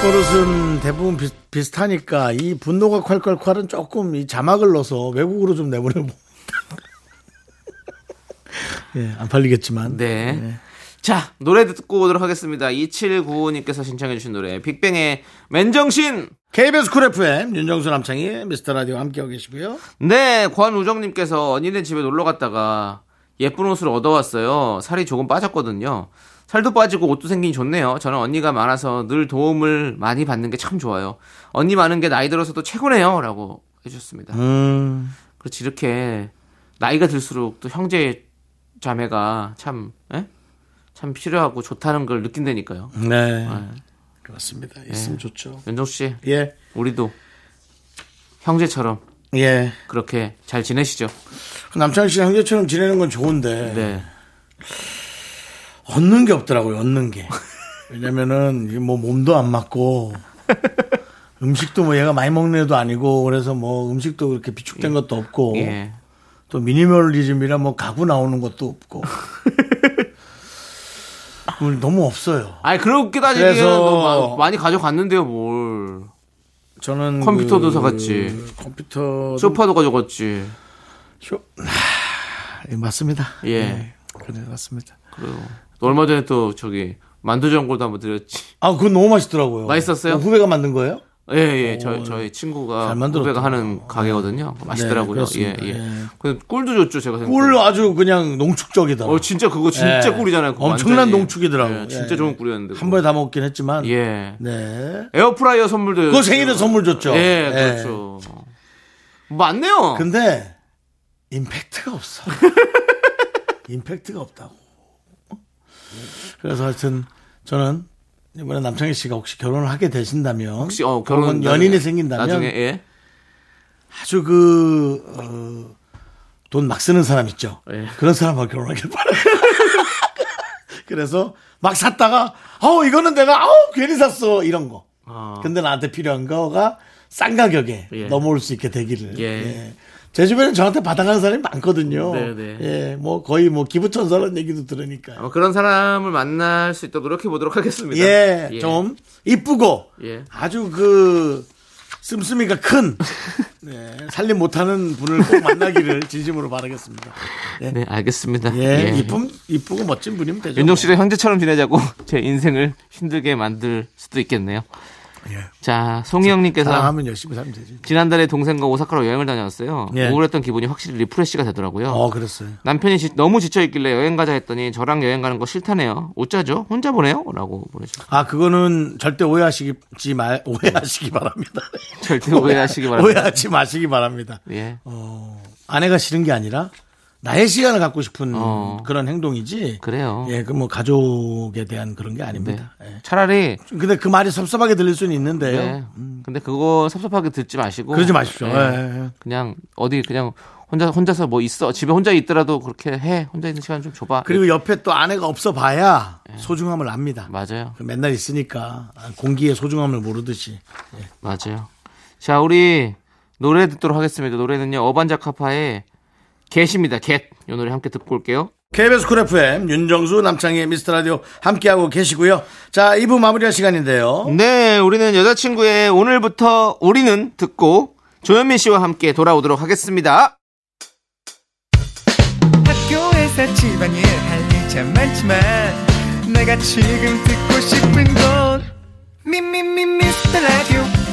A: 버릇은 대부분 비, 비슷하니까 이 분노가 콸콸콸은 조금 이 자막을 넣어서 외국으로 좀 내보내고. 예, 안 팔리겠지만.
B: 네. 자, 노래 듣고 오도록 하겠습니다. 2795님께서 신청해주신 노래, 빅뱅의 맨정신!
A: KBS 쿨 FM 윤정수 남창희 미스터 라디오 함께하고 계시고요.
B: 네, 권우정님께서 언니네 집에 놀러 갔다가 예쁜 옷을 얻어왔어요. 살이 조금 빠졌거든요. 살도 빠지고 옷도 생기니 좋네요. 저는 언니가 많아서 늘 도움을 많이 받는 게 참 좋아요. 언니 많은 게 나이 들어서도 최고네요. 라고 해주셨습니다.
A: 음,
B: 그렇지, 이렇게 나이가 들수록 또 형제 자매가 참, 에? 참 필요하고 좋다는 걸 느낀다니까요.
A: 네.
B: 네.
A: 그렇습니다. 있으면 좋죠.
B: 윤정수 씨,
A: 예,
B: 우리도 형제처럼
A: 예.
B: 그렇게 잘 지내시죠.
A: 남창희 씨 형제처럼 지내는 건 좋은데.
B: 네.
A: 얻는 게 없더라고요, 얻는 게. 왜냐면은, 뭐 몸도 안 맞고, 음식도 뭐 얘가 많이 먹는 애도 아니고, 그래서 뭐 음식도 그렇게 비축된 것도 없고,
B: 예.
A: 또 미니멀리즘이라 뭐 가구 나오는 것도 없고. 뭘 너무 없어요.
B: 아니 그렇게 따지기에는
A: 그래서-
B: 많이 가져갔는데요 뭘
A: 저는
B: 컴퓨터도
A: 그
B: 사갔지.
A: 컴퓨터
B: 소파도 가져갔지
A: 쇼... 하... 예, 맞습니다.
B: 예.
A: 그래 맞습니다.
B: 그래요 얼마 전에 또 저기 만두전골도 한번 드렸지
A: 아 그건 너무 맛있더라고요.
B: 맛있었어요?
A: 어, 후배가 만든 거예요?
B: 예 예 저 저희 친구가. 후배가 하는 가게거든요 맛있더라고요
A: 그렇습니다.
B: 예예
A: 예.
B: 그 꿀도 줬죠 제가 생각해
A: 꿀 아주 그냥 농축적이다.
B: 어 진짜 그거 진짜
A: 예.
B: 꿀이잖아요 그거
A: 엄청난
B: 완전히.
A: 농축이더라고.
B: 예, 진짜
A: 예.
B: 좋은 꿀이었는데
A: 한 번에 다 먹긴 했지만.
B: 예
A: 네.
B: 에어프라이어 선물도
A: 그거 생일에 선물 줬죠.
B: 예
A: 예.
B: 그렇죠 맞네요
A: 근데 임팩트가 없어. 임팩트가 없다고. 그래서 하여튼 저는 이번에 남창희 씨가 혹시 결혼을 하게 되신다면
B: 혹시 어 결혼
A: 연인이 생긴다면
B: 나중에 예
A: 아주 그, 어, 돈 막 쓰는 사람 있죠.
B: 예.
A: 그런 사람하고 결혼하길 바라요. 그래서 막 샀다가, 어, 이거는 내가, 아우, 괜히 샀어. 이런 거.
B: 아.
A: 근데 나한테 필요한 거가 싼 가격에
B: 예.
A: 넘어올 수 있게 되기를.
B: 예.
A: 예. 제 주변에 저한테 받아가는 사람이 많거든요.
B: 네, 네.
A: 예, 뭐 거의 뭐 기부천사라는 얘기도 들으니까요.
B: 아마 그런 사람을 만날 수 있도록 노력해 보도록 하겠습니다.
A: 예, 좀 이쁘고
B: 예.
A: 아주 그 씀씀이가 큰 네, 살림 못하는 분을 꼭 만나기를 진심으로 바라겠습니다. 예,
B: 네, 알겠습니다.
A: 예,
B: 예.
A: 이쁨 이쁘고 멋진 분이면 되죠.
B: 윤종 씨랑 형제처럼 지내자고 제 인생을 힘들게 만들 수도 있겠네요.
A: 예.
B: 자, 송희영님께서
A: 사랑하면 열심히 살면 되지.
B: 지난달에 동생과 오사카로 여행을 다녀왔어요.
A: 예.
B: 우울했던 기분이 확실히 refresh가 되더라고요.
A: 어, 그랬어요.
B: 남편이 지- 너무 지쳐 있길래 여행 가자 했더니 저랑 여행 가는 거 싫다네요. 어쩌죠? 혼자 보내요? 라고 보내주셨어요.
A: 아, 그거는 절대 오해하시지 말, 오해하시기 바랍니다.
B: 절대 오해 하시기 바랍니다.
A: 오해하지 마시기 바랍니다.
B: 예.
A: 아내가 싫은 게 아니라 나의 시간을 갖고 싶은
B: 어.
A: 그런 행동이지.
B: 그래요.
A: 예, 그 뭐 가족에 대한 그런 게
B: 네.
A: 아닙니다. 예.
B: 차라리
A: 근데 그 말이 섭섭하게 들릴 수는 있는데요.
B: 네. 근데 그거 섭섭하게 듣지 마시고
A: 그러지 마십시오.
B: 예.
A: 예, 예.
B: 그냥 어디 그냥 혼자 혼자서 뭐 있어 집에 혼자 있더라도 그렇게 해 혼자 있는 시간 좀 줘봐.
A: 그리고 옆에 또 아내가 없어 봐야
B: 네.
A: 소중함을 압니다.
B: 맞아요,
A: 그 맨날 있으니까 공기의 소중함을 모르듯이.
B: 맞아요. 자 우리 노래 듣도록 하겠습니다. 노래는요 어반자카파의 Get입니다. Get. 이 노래 함께 듣고 올게요.
A: KBS 쿨 FM 윤정수 남창희의 미스터 라디오 함께하고 계시고요. 자, 2부 마무리할 시간인데요.
B: 네, 우리는 여자친구의 오늘부터 우리는 듣고 조현민 씨와 함께 돌아오도록 하겠습니다.
E: 학교에서 집안일 할일참 많지만 내가 지금 듣고 싶은 건 미미미 미스터 라디오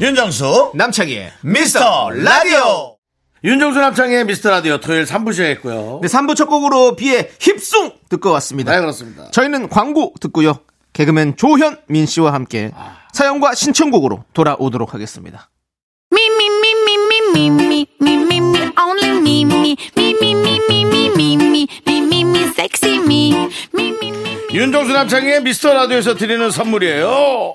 A: 윤정수
B: 남창희의
A: 미스터 라디오 윤정수 남창희의 미스터 라디오 토요일 3부 시작했고요.
B: 네, 3부 첫 곡으로 비의 힙송 듣고 왔습니다.
A: 네, 그렇습니다.
B: 저희는 광고 듣고요. 개그맨 조현민 씨와 함께 사연과 신청곡으로 돌아오도록 하겠습니다.
A: 윤정수 남창희의 미스터 라디오에서 드리는 선물이에요.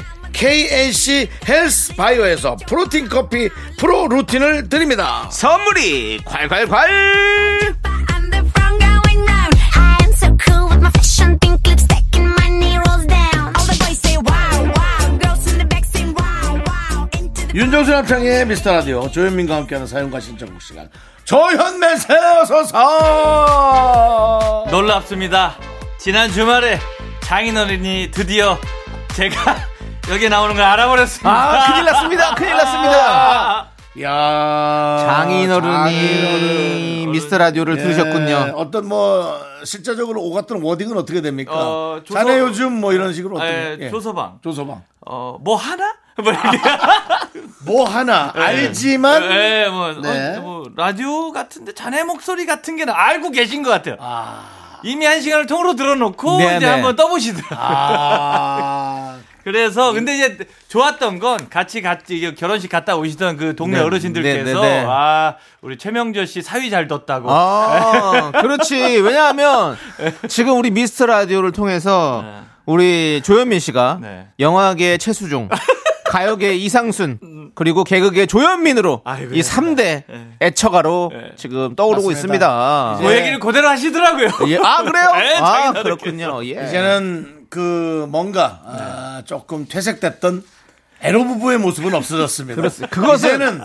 A: KNC 헬스 바이오에서 프로틴 커피 프로 루틴을 드립니다.
B: 선물이 콸콸콸!
A: 윤정수 남창의 미스터 라디오 조현민과 함께하는 사연과 신청곡 시간. 조현매 세어서서
F: 놀랍습니다. 지난 주말에 장인 어른이 드디어 제가 여기 나오는 걸 알아버렸습니다.
B: 아, 큰일 났습니다. 큰일 났습니다.
A: 야
B: 장인어른이 미스터 라디오를
A: 예,
B: 들으셨군요.
A: 어떤 뭐 실제적으로 오갔던 워딩은 어떻게 됩니까?
F: 어, 조서-
A: 자네 요즘 뭐 이런 식으로 어떤
F: 예,
A: 예.
F: 조서방.
A: 조서방
F: 어, 뭐 하나? 뭐.
A: 뭐 하나 알지만
F: 예, 뭐,
A: 네.
F: 어, 뭐 라디오 같은데 자네 목소리 같은 게는 알고 계신 것 같아요.
A: 아,
F: 이미 한 시간을 통으로 들어놓고
B: 네,
F: 이제
B: 네.
F: 한번 떠보시더라고요.
A: 아
F: 그래서 근데 이제 좋았던 건 같이 같이 결혼식 갔다 오시던 그 동네
B: 네,
F: 어르신들께서
B: 네, 네, 네.
F: 아 우리 최명절 씨 사위 잘 뒀다고.
B: 아, 그렇지. 왜냐하면 지금 우리 미스터 라디오를 통해서
F: 네.
B: 우리 조현민 씨가
F: 네.
B: 영화계 최수종, 가요계 이상순, 그리고 개그계 조현민으로
F: 아이고,
B: 이 3대
F: 네.
B: 애처가로
F: 네.
B: 지금 떠오르고
A: 맞습니다.
B: 있습니다.
F: 그 얘기를 그대로 하시더라고요.
B: 예. 아, 그래요?
F: 네,
B: 아. 그렇군요. 예.
A: 이제는 그 뭔가 아, 조금 퇴색됐던 에로 부부의 모습은 없어졌습니다.
B: 그렇습니다. 그것은-
A: 이제는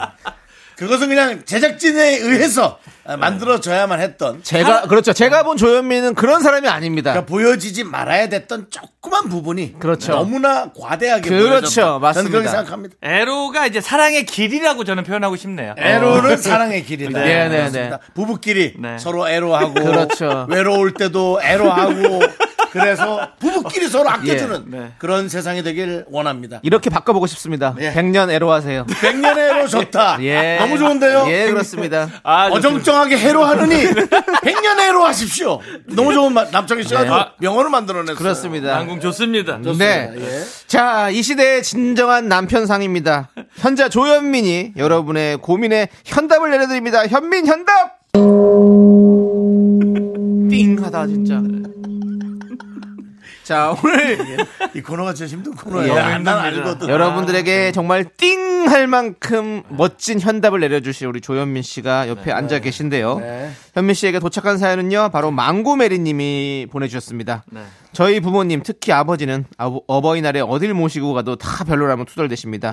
A: 그것은 그냥 제작진에 의해서 아, 만들어져야만 했던
B: 제가 그렇죠. 제가 본 조현민은 그런 사람이 아닙니다.
A: 그러니까 보여지지 말아야 됐던 조그만 부분이
B: 그렇죠.
A: 너무나 과대하게
B: 그렇죠.
A: 보여졌다. 저는
B: 맞습니다.
A: 그렇게 생각합니다.
F: 에로가 이제 사랑의 길이라고 저는 표현하고 싶네요.
A: 에로는 사랑의 길이다.
B: 네, 네,
A: 그렇습니다. 부부끼리
F: 네.
A: 서로 에로하고
B: 그렇죠.
A: 외로울 때도 에로하고 그래서 부부끼리 서로 아껴주는
F: 네.
A: 그런 세상이 되길 원합니다.
B: 이렇게 바꿔보고 싶습니다.
A: 예.
B: 백년 애로하세요.
A: 백년의 해로 좋다.
B: 예.
A: 너무 좋은데요?
B: 예, 그렇습니다.
F: 아,
A: 어정쩡하게 해로하느니 백년의 해로 하십시오. 너무 좋은 말. 남창희 씨가
B: 네.
A: 아주 명언을 만들어냈어요.
B: 그렇습니다.
F: 방금 좋습니다.
B: 네.
A: 예.
B: 자, 이 시대의 진정한 남편상입니다. 현자 조현민이 여러분의 고민에 현답을 내려드립니다. 현민 현답! 띵 하다, 진짜. 자, 오늘
A: 이 코너가 제일 힘든 코너예요.
B: 예.
A: 난 알거든.
B: 여러분들에게 정말 띵 할 만큼 멋진 현답을 내려주실 우리 조현민 씨가 옆에 앉아 계신데요.
A: 네.
B: 현민 씨에게 도착한 사연은요, 바로 망고메리 님이 보내주셨습니다. 저희 부모님, 특히 아버지는 아버- 어버이날에 어딜 모시고 가도 다 별로라면 투덜대십니다.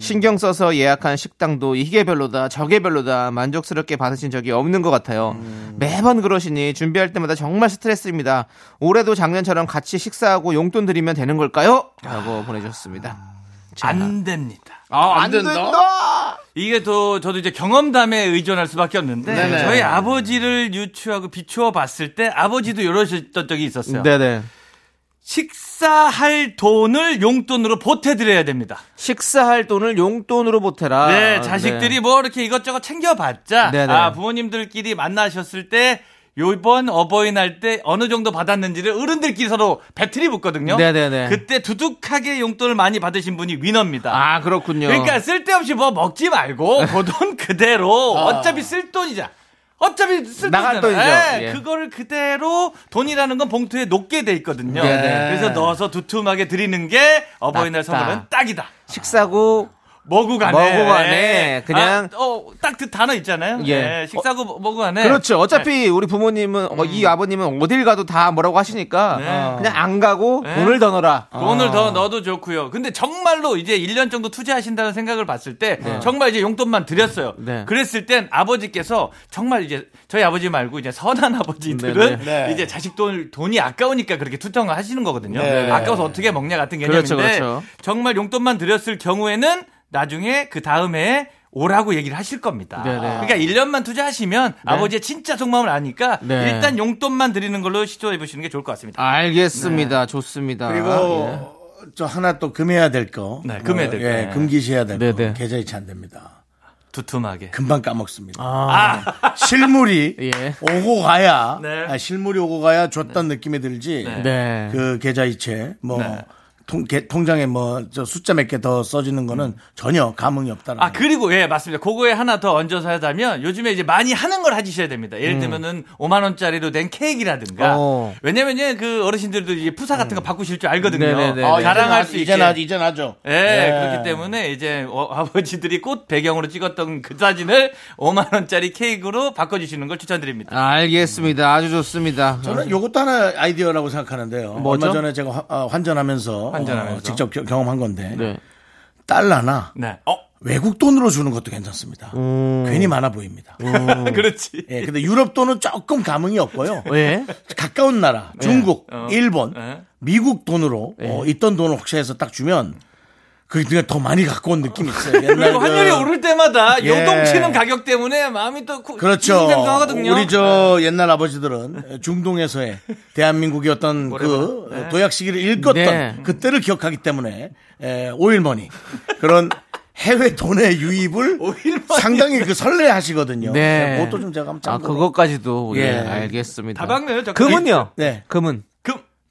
B: 신경 써서 예약한 식당도 이게 별로다, 저게 별로다, 만족스럽게 받으신 적이 없는 것 같아요. 매번 그러시니 준비할 때마다 정말 스트레스입니다. 올해도 작년처럼 같이 식사하고 용돈 드리면 되는 걸까요? 라고 보내주셨습니다.
F: 안 됩니다.
B: 아, 안 된다!
F: 이게 또 저도 이제 경험담에 의존할 수밖에 없는데
A: 네네.
F: 저희 아버지를 유추하고 비추어 봤을 때 아버지도 이러셨던 적이 있었어요.
B: 네네.
F: 식사할 돈을 용돈으로 보태드려야 됩니다.
B: 식사할 돈을 용돈으로 보태라.
F: 네, 자식들이 뭐 이렇게 이것저것 챙겨봤자
B: 네네.
F: 아 부모님들끼리 만나셨을 때 요번 어버이날 때 어느 정도 받았는지를 어른들끼리 서로 배틀이 붙거든요.
B: 네네네.
F: 그때 두둑하게 용돈을 많이 받으신 분이 위너입니다.
B: 아, 그렇군요.
F: 그러니까 쓸데없이 뭐 먹지 말고 그 돈 그대로 어차피 쓸 돈이자. 어차피 쓸 돈이잖아.
B: 돈이죠.
F: 예,
B: 예.
F: 그거를 그대로 돈이라는 건 봉투에 놓게 돼 있거든요.
B: 네네.
F: 그래서 넣어서 두툼하게 드리는 게 어버이날
B: 낫다.
F: 선물은 딱이다.
B: 식사고
F: 먹고 가네.
B: 먹고 가네. 그냥-
F: 아, 어, 딱 그 단어 있잖아요.
B: 예.
F: 예. 식사고 먹고 가네.
B: 그렇죠. 어차피 우리 부모님은 어, 이 아버님은 어딜 가도 다 뭐라고 하시니까
F: 네.
B: 그냥 안 가고
F: 네.
B: 돈을 더 넣어라.
F: 돈을 더 넣어도 좋고요. 근데 정말로 이제 1년 정도 투자하신다는 생각을 봤을 때 정말 이제 용돈만 드렸어요.
B: 네.
F: 그랬을 땐 아버지께서 정말 이제 저희 아버지 말고 이제 선한 아버지들은
A: 네, 네.
F: 이제 자식 돈 돈이 아까우니까 그렇게 투정을 하시는 거거든요.
A: 네.
F: 아까워서 어떻게 먹냐 같은 개념인데
B: 그렇죠, 그렇죠.
F: 정말 용돈만 드렸을 경우에는 나중에 그 다음에 오라고 얘기를 하실 겁니다.
B: 네네.
F: 그러니까 1년만 투자하시면 아버지의 진짜 속마음을 아니까
B: 네.
F: 일단 용돈만 드리는 걸로 시도해 보시는 게 좋을 것 같습니다.
B: 알겠습니다. 좋습니다.
A: 그리고 저 하나 또 금해야 될 거.
F: 네, 금해야 될 거.
A: 예,
F: 네.
A: 금기시해야 될 거.
B: 네네.
A: 계좌 이체 안 됩니다.
F: 두툼하게.
A: 금방 까먹습니다.
F: 아,
A: 실물이
B: 예.
A: 오고 가야
F: 네.
A: 아, 실물이 오고 가야 줬다는 느낌이 들지.
B: 네.
A: 그 계좌 이체 뭐
F: 네.
A: 통, 게- 통장에 뭐 저 숫자 몇 개 더 써지는 거는 전혀 감흥이 없다는.
F: 아, 그리고, 예, 맞습니다. 그거에 하나 더 얹어서 하자면 요즘에 이제 많이 하는 걸 하시셔야 됩니다. 예를 들면은 5만 원짜리로 된 케이크라든가.
B: 어.
F: 왜냐면요, 그 어르신들도 이제 푸사 같은 거 바꾸실 줄 알거든요.
B: 네네네.
F: 어,
B: 아,
F: 자랑할 수 있게.
A: 이제 나 이제 나죠.
F: 예,
A: 네.
F: 그렇기 때문에 이제 어, 아버지들이 꽃 배경으로 찍었던 그 사진을 5만 원짜리 케이크로 바꿔주시는 걸 추천드립니다.
B: 알겠습니다. 아주 좋습니다.
A: 저는 요것도 하나 아이디어라고 생각하는데요.
B: 뭐죠?
A: 얼마 전에 제가 화- 어, 환전하면서,
F: 환전하면서.
A: 어, 직접 겨- 경험한 건데
B: 네.
A: 달러나
F: 네. 어,
A: 외국 돈으로 주는 것도 괜찮습니다. 괜히 많아 보입니다.
F: 그렇지.
A: 예, 근데 유럽 돈은 조금 감흥이 없고요.
B: 왜?
A: 가까운 나라, 중국,
F: 어.
A: 일본,
F: 네.
A: 미국 돈으로 어, 있던 돈을 혹시 해서 딱 주면 그 그냥 더 많이 갖고 온 느낌이 있어요. 옛날
F: 그리고
A: 그-
F: 환율이 오를 때마다
A: 예.
F: 요동치는 가격 때문에 마음이 또 구-
A: 그렇죠.
F: 싱숭생숭하거든요.
A: 우리 저 옛날 아버지들은 중동에서의 대한민국의 어떤 그
F: 네.
A: 도약 시기를 읽었던
B: 네.
A: 그때를 기억하기 때문에 에, 오일머니 그런 해외 돈의 유입을. 상당히 그 설레하시거든요.
B: 네.
A: 그것도 좀 제가 한번
B: 아. 그것까지도 예,
A: 예.
B: 알겠습니다.
F: 다박네요, 저
B: 금은요?
A: 네.
B: 금은
F: 금,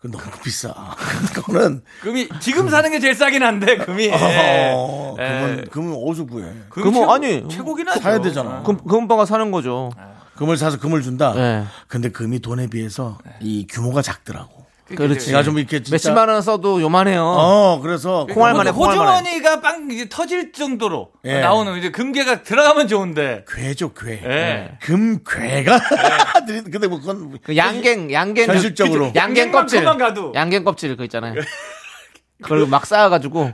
A: 그 너무 비싸. 그거는
F: 금이 지금 사는 게 제일 싸긴 한데 금이.
A: 어,
F: 예.
A: 금은 금은 어디서 구해?
B: 금은
F: 최고-
B: 아니,
F: 최고긴 하죠.
A: 사야 되잖아.
B: 금, 금방가 사는 거죠.
A: 금을 사서 금을 준다.
B: 네.
A: 근데 금이 돈에 비해서 이 규모가 작더라고.
B: 그렇지.
A: 제가 좀 이렇게 진짜
B: 몇십만 원 써도 요만해요.
A: 어, 그래서
B: 콩알만해, 콩알만해.
F: 호주머니가 빵 이제 터질 정도로
A: 예.
F: 나오는 이제 금괴가 들어가면 좋은데.
A: 괴죠, 괴.
F: 예.
A: 금괴가 근데 뭐 그건
B: 그 양갱, 양갱. 그-
A: 현실적으로.
B: 양갱 껍질.
F: 양갱
B: 껍질 그거 있잖아요. 그걸 막 쌓아가지고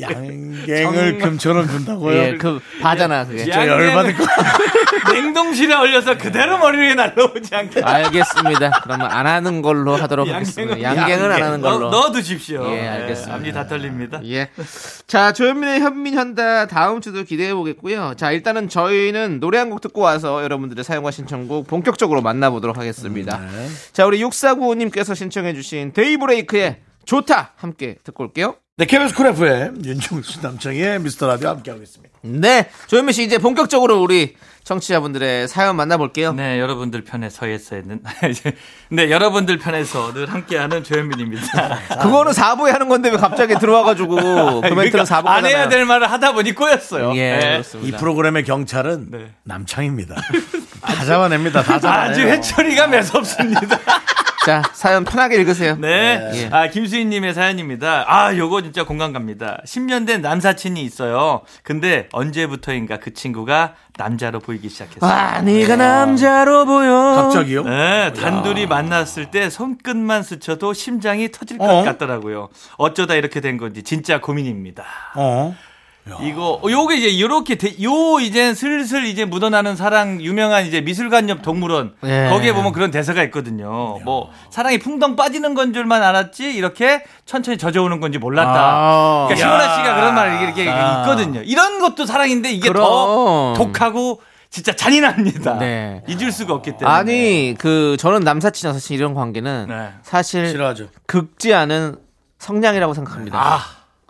A: 양갱을 금처럼 준다고요?
B: 예, 그 바잖아 그게.
A: 저 열받을 거.
F: 냉동실에 얼려서 그대로 머리 위에 날라오지 않게.
B: 알겠습니다. 그러면 안 하는 걸로 하도록 하겠습니다. 양갱은 안 하는 걸로.
F: 넣 어 두십시오.
B: 예, 알겠습니다.
F: 앞니 다 털립니다.
B: 예. 자, 조현민의 현민 현다 다음 주도 기대해 보겠고요. 자, 일단은 저희는 노래 한 곡 듣고 와서 여러분들의 사연과 신청곡 본격적으로 만나보도록 하겠습니다. 자, 우리 6495님께서 신청해 주신 데이브레이크의 좋다 함께 듣고 올게요.
A: 네, KBS 쿨 FM 윤정수 남창희의 미스터 라디오 함께하고 있습니다.
B: 네, 조현민 씨 이제 본격적으로 우리 청취자분들의 사연 만나볼게요.
F: 네, 여러분들 편에 서 있어야는. 네, 여러분들 편에서 늘 함께하는 조현민입니다.
B: 그거는 4부에 하는 건데 왜 갑자기 들어와가지고 그 멘트는 4부가
F: 안 해야 될 말을 하다 보니 꼬였어요.
B: 예,
F: 네.
B: 그렇습니다.
A: 이 프로그램의 경찰은
F: 네.
A: 남창입니다. 다 잡아냅니다. 다 잡아내요.
F: 아주 회초리가 매섭습니다.
B: 자, 사연 편하게 읽으세요.
F: 네.
B: 예.
F: 아, 김수희님의 사연입니다. 아, 요거 진짜 공감 갑니다. 10년 된 남사친이 있어요. 근데 언제부터인가 그 친구가 남자로 보이기 시작했어요.
B: 아, 네가 남자로 보여.
A: 갑자기요?
F: 네, 단둘이 만났을 때 손끝만 스쳐도 심장이 터질 것
A: 어?
F: 같더라고요. 어쩌다 이렇게 된 건지 진짜 고민입니다.
A: 어.
F: 이거 어, 요게 이제 요렇게 돼- 요 이제 슬슬 이제 묻어나는 사랑 유명한 이제 미술관 옆 동물원
B: 예.
F: 거기에 보면 그런 대사가 있거든요. 뭐 사랑이 풍덩 빠지는 건 줄만 알았지 이렇게 천천히 젖어오는 건지 몰랐다.
B: 아.
F: 그러니까 시원아 씨가 그런 말 이렇게
A: 아.
F: 있거든요. 이런 것도 사랑인데 이게
B: 그럼.
F: 더 독하고 진짜 잔인합니다.
B: 네.
F: 잊을 수가 없기 때문에.
B: 아니, 그, 저는 남사친, 여사친 이런 관계는
F: 네.
B: 사실
A: 싫어하죠.
B: 극지 않은 성량이라고 생각합니다.
F: 아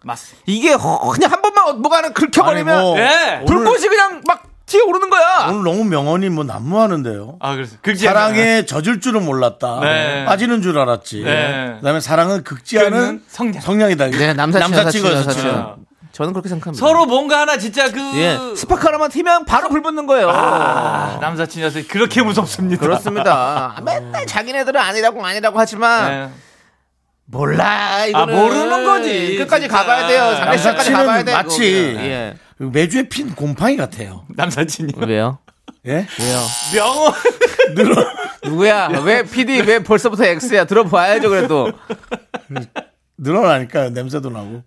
F: 맞습니다.
B: 이게 허- 그냥 한 번만 뭐가 하나 긁혀버리면
A: 아니, 뭐
F: 예.
B: 불꽃이 그냥 막 튀어 오르는 거야.
A: 오늘 너무 명언이 뭐 난무하는데요.
F: 아 그래서
A: 사랑에 젖을 줄은 몰랐다.
F: 네.
A: 빠지는 줄 알았지.
F: 네.
A: 그다음에 사랑은 극지 않은
F: 는 성냥.
A: 성량 이다.
B: 네, 남사친, 여사친, 여사친.
F: 아.
B: 저는 그렇게 생각합니다.
F: 서로 뭔가 하나 진짜 그
B: 예, 스파크 하나만 튀면 바로 불 붙는 거예요.
F: 아, 남사친 여사 그렇게 무섭습니다.
B: 그렇습니다. 맨날 자기네들은 아니라고 아니라고 하지만
F: 네.
B: 몰라 이거는
F: 아, 모르는 거지,
B: 끝까지
F: 진짜.
B: 가봐야 돼요. 장례식까지 가봐야 돼.
A: 마치.
B: 예.
A: 매주에 핀 곰팡이 같아요.
F: 남사친이
B: 왜요?
A: 예?
B: 왜요?
F: 명언
A: 늘어.
B: 누구야? 왜 PD 왜 벌써부터 X야? 들어봐야죠 그래도.
A: 늘어나니까 냄새도 나고.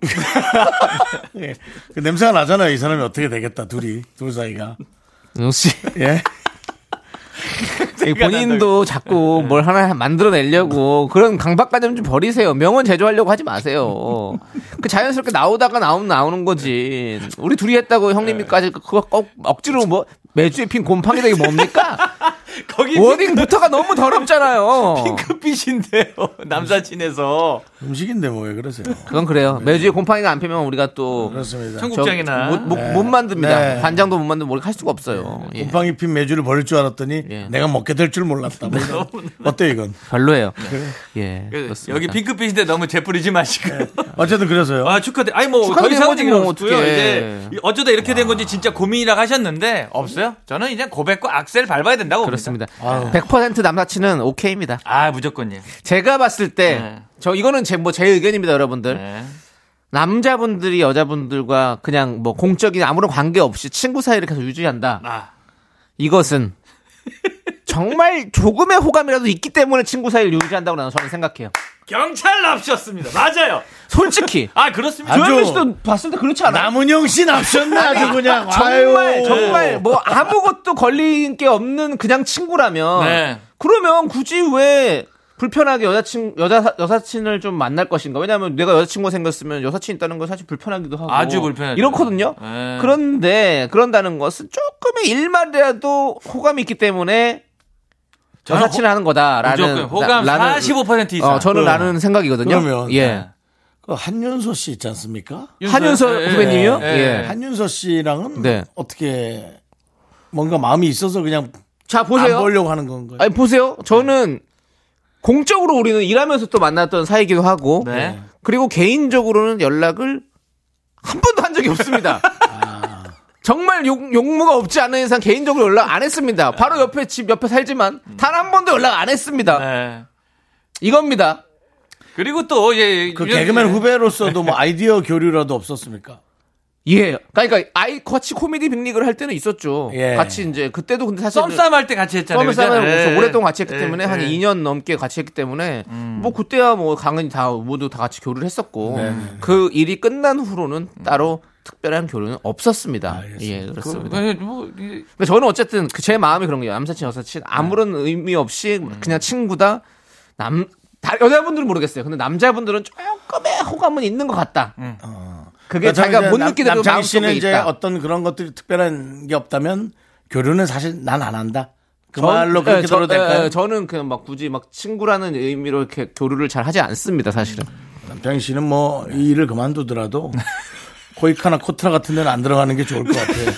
A: 예. 그 냄새가 나잖아요. 이 사람이 어떻게 되겠다. 둘이 둘 사이가.
B: 역시
A: 예.
B: 본인도 자꾸 뭘 하나 만들어내려고 그런 강박관념 좀 버리세요. 명언 제조하려고 하지 마세요. 그 자연스럽게 나오다가 나오면 나오는 거지. 우리 둘이 했다고 형님이까지 그거 꼭 억지로 뭐 매주에 핀 곰팡이 되게 뭡니까?
F: 거기
B: 워딩부터가 너무 더럽잖아요.
F: 핑크빛인데요. 남사친에서
A: 음식인데 뭐왜 그러세요?
B: 그건 그래요. 매주에 곰팡이가 안 피면 우리가 또
A: 그렇습니다.
F: 청국장이나
B: 못, 못, 못 만듭니다.
A: 네.
B: 간장도 못 만들면 우리가 할 수가 없어요. 예.
A: 곰팡이 핀 메주를 버릴 줄 알았더니
B: 예.
A: 내가 먹게 될 줄 몰랐다. 뭐. 어때 이건?
B: 별로예요. 예.
F: 그. 여기 핑크빛인데 너무 재뿌리지 마시고.
A: 어쨌든 그래서요.
F: 아 축하드. 아니 뭐더
B: 축하드리는
F: 이상한
B: 거지,
F: 얘기는
B: 뭐,
F: 없고요.
B: 어떡해.
F: 이제 어쩌다 이렇게 된 건지 진짜 고민이라고 하셨는데 없어요. 저는 이제 고백과 악셀 밟아야 된다고
B: 그렇습니다.
F: 봅니다.
B: 100% 남사친은 오케이입니다.
F: 아 무조건이에요.
B: 제가 봤을 때,
F: 네.
B: 저 이거는 제 뭐 제 의견입니다, 여러분들.
F: 네.
B: 남자분들이 여자분들과 그냥 뭐 공적인 아무런 관계 없이 친구 사이를 계속 유지한다.
F: 아
B: 이것은 정말 조금의 호감이라도 있기 때문에 친구 사이를 유지한다고 나는 저는 생각해요.
F: 경찰 납셨습니다. 맞아요.
B: 솔직히.
F: 아 그렇습니다.
B: 조현민 씨도 봤을 때 그렇지 않아요?
A: 남은영 씨 납셨네 아주 그냥.
B: 정말
A: 아유.
B: 정말 뭐 아무것도 걸린 게 없는 그냥 친구라면
F: 네.
B: 그러면 굳이 왜 불편하게 여자친 여자 여사친을 좀 만날 것인가? 왜냐하면 내가 여자친구가 생겼으면 여사친 있다는 건 사실 불편하기도 하고
F: 아주 불편하죠.
B: 이렇거든요.
F: 네.
B: 그런데 그런다는 것은 조금의 일말이라도 호감이 있기 때문에
F: 저는
B: 여사친을 하는 거다라는
F: 호감
B: 라- 라는-
F: 45% 이상.
B: 어, 저는
A: 그럼.
B: 라는 생각이거든요.
A: 그러면
B: 예.
A: 그 한윤서 씨 있지 않습니까?
B: 한윤서
F: 예,
B: 후배님이요?
F: 예,
B: 예.
F: 예.
A: 한윤서 씨랑은
B: 네.
A: 어떻게 뭔가 마음이 있어서 그냥 자안
B: 보세요.
A: 보려고 하는 건가요?
B: 아니 보세요. 저는 공적으로 우리는 일하면서 또 만났던 사이기도 하고
F: 네.
B: 그리고 개인적으로는 연락을 한 번도 한 적이 없습니다. 정말 욕, 용무가 없지 않은 이상 개인적으로 연락 안 했습니다. 바로 옆에 집 옆에 살지만 단 한 번도 연락 안 했습니다.
F: 네.
B: 이겁니다.
F: 그리고 또 예,
A: 그
F: 이런-
A: 개그맨 후배로서도 뭐 아이디어 교류라도 없었습니까?
B: 예. 그러니까 아이 같이 코미디 빅리그를 할 때는 있었죠.
A: 예.
B: 같이 이제 그때도 근데 사실
F: 썸싸움 할 때 같이 했잖아요.
B: 싸면
F: 예.
B: 오랫동안 같이 했기
F: 예,
B: 때문에 한
F: 예.
B: 2년 넘게 같이 했기 때문에
A: 음.
B: 뭐 그때야 뭐 강은이 다 모두 다 같이 교류를 했었고
A: 네.
B: 그 일이 끝난 후로는 따로 특별한 교류는 없었습니다. 예, 그렇습니다.
F: 그, 뭐, 이-
B: 근데 저는 어쨌든 그제 마음이 그런 거예요. 남사친 여사친 아무런 의미 없이 그냥 친구다. 남 다, 여자분들은 모르겠어요. 근데 남자분들은 조금의 호감은 있는 것 같다. 그게
A: 그러니까
B: 자기가 못
A: 남-
B: 느끼는
A: 남창희 씨는 이제
B: 있다.
A: 어떤 그런 것들이 특별한 게 없다면 교류는 사실 난 안 한다. 그
B: 전-
A: 말로 그렇게
B: 예, 저-
A: 들어도 될까요?
B: 예, 저는 그냥 막 굳이 막 친구라는 의미로 이렇게 교류를 잘 하지 않습니다, 사실은.
A: 남창희 씨는 뭐 이 일을 그만두더라도 코이카나 코트라 같은 데는 안 들어가는 게 좋을 것 같아요.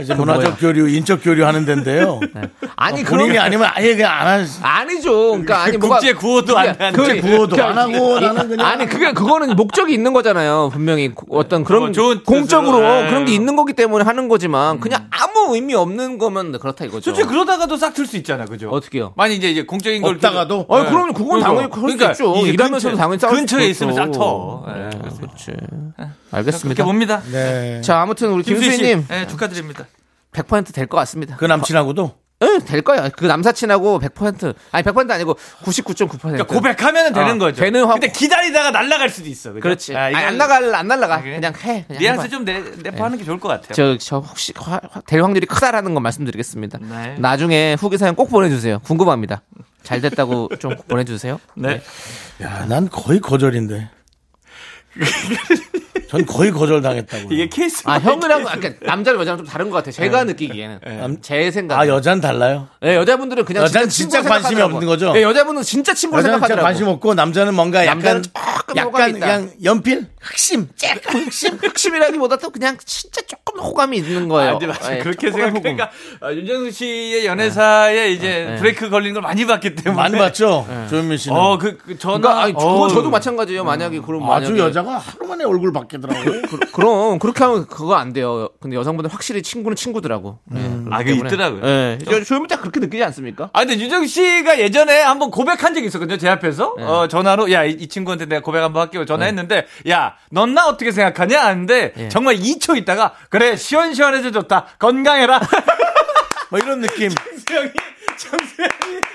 A: 이제 문화적 교류, 인적 교류 하는 데인데요.
B: 아니,
A: 본인이
B: 그런
A: 아니면 아예 그냥 안 할.
B: 아니죠. 그러니까 아니 뭐가
F: 국제 구호도 안
B: 그게-
F: 하는
B: 그게-
A: 구호도 안 하고 나는 그냥
B: 아니 그게 그거는 목적이 있는 거잖아요. 분명히 어떤 그런
F: 그거 좋은
B: 공적으로
F: 뜻으로, 예.
B: 그런 게 있는 거기 때문에 하는 거지만 그냥 아무 의미 없는 거면 그렇다 이거죠.
F: 솔직히 그러다가도 싹틀수 있잖아, 그죠?
B: 어떻게요?
F: 만약 이제 이제 공적인 걸
A: 없다가도
B: 아, 그럼 그건 당연히 그럴 수 있죠.
F: 그러니까
B: 일하면서도
F: 근처에-
B: 당연히 싸울
F: 근처에
B: 수
F: 있으면 싹. 터. 예,
B: 네, 그렇지.
F: 그렇게
B: 알겠습니다.
F: 봅니다.
A: 네.
B: 자, 아무튼 우리
F: 김수희
B: 김수희님
F: 예, 축하드립니다.
B: 100%될 것 같습니다.
A: 그 남친하고도
B: 예, 될 거야. 그 남사친하고 100% 아니 100% 아니고 99.9%.
F: 그러니까 고백하면 되는
B: 어,
F: 거죠.
B: 되는 확-
F: 근데 기다리다가 날아갈 수도 있어. 그죠?
B: 그렇지.
F: 아,
B: 안 나갈 안 날라가.
F: 그래?
B: 그냥 해. 그냥
F: 뉘앙스
B: 해봐.
F: 좀 내, 내포하는 게 좋을 것 같아요.
B: 저, 저 혹시 화- 화- 될 확률이 크다라는 건 말씀드리겠습니다.
F: 네.
B: 나중에 후기 사연 꼭 보내주세요. 궁금합니다. 잘 됐다고 좀 보내주세요.
F: 네.
A: 야, 난 거의 거절인데. 전 거의 거절 당했다고.
F: 이게 케이스.
B: 아 형이랑 아까 남자랑 여자랑 좀 다른 것 같아요. 제가 느끼기에는 제 생각.
A: 아, 여자는 달라요?
B: 네, 여자분들은 그냥
A: 여자는
B: 진짜,
A: 진짜
B: 친구로
A: 관심이
B: 생각하더라고.
A: 없는 거죠?
B: 네, 여자분은 진짜
A: 진짜
B: 생각하더라고.
A: 관심 없고 남자는 뭔가 약간
B: 조금
A: 약간. 그냥 연필 흑심 쬐끔 흑심
B: 흑심이라기보다 또 그냥 진짜 조금 호감이 있는 거예요.
F: 아니, 맞아.
B: 예,
F: 그렇게. 생각하니까 아, 윤정수 씨의 연애사에 이제
B: 네.
F: 브레이크 걸리는 걸 많이 봤기 때문에
A: 많이 봤죠 조현민 씨는
F: 어, 그, 그 전화.
B: 그러니까 아니,
F: 어.
B: 저도 마찬가지예요. 만약에 그럼
A: 아주
B: 만약에
A: 여자가 하루 만에 얼굴 바 뀌더라고요
B: 그, 럼 그렇게 하면 그거 안 돼요. 근데 여성분들 확실히 친구는 친구더라고. 예, 그렇기
F: 아, 그게
B: 때문에.
F: 있더라고요.
B: 예. 저- 조현민 딱 그렇게 느끼지 않습니까?
F: 아, 근데 윤정 씨가 예전에 한번 고백한 적이 있었거든요, 제 앞에서. 어, 전화로, 야, 이, 이 친구한테 내가 고백 한번 할게요. 전화했는데, 야, 넌 나 어떻게 생각하냐? 하는데,
B: 예.
F: 정말 2초 있다가, 그래, 시원시원해서 좋다. 건강해라.
A: 뭐 이런 느낌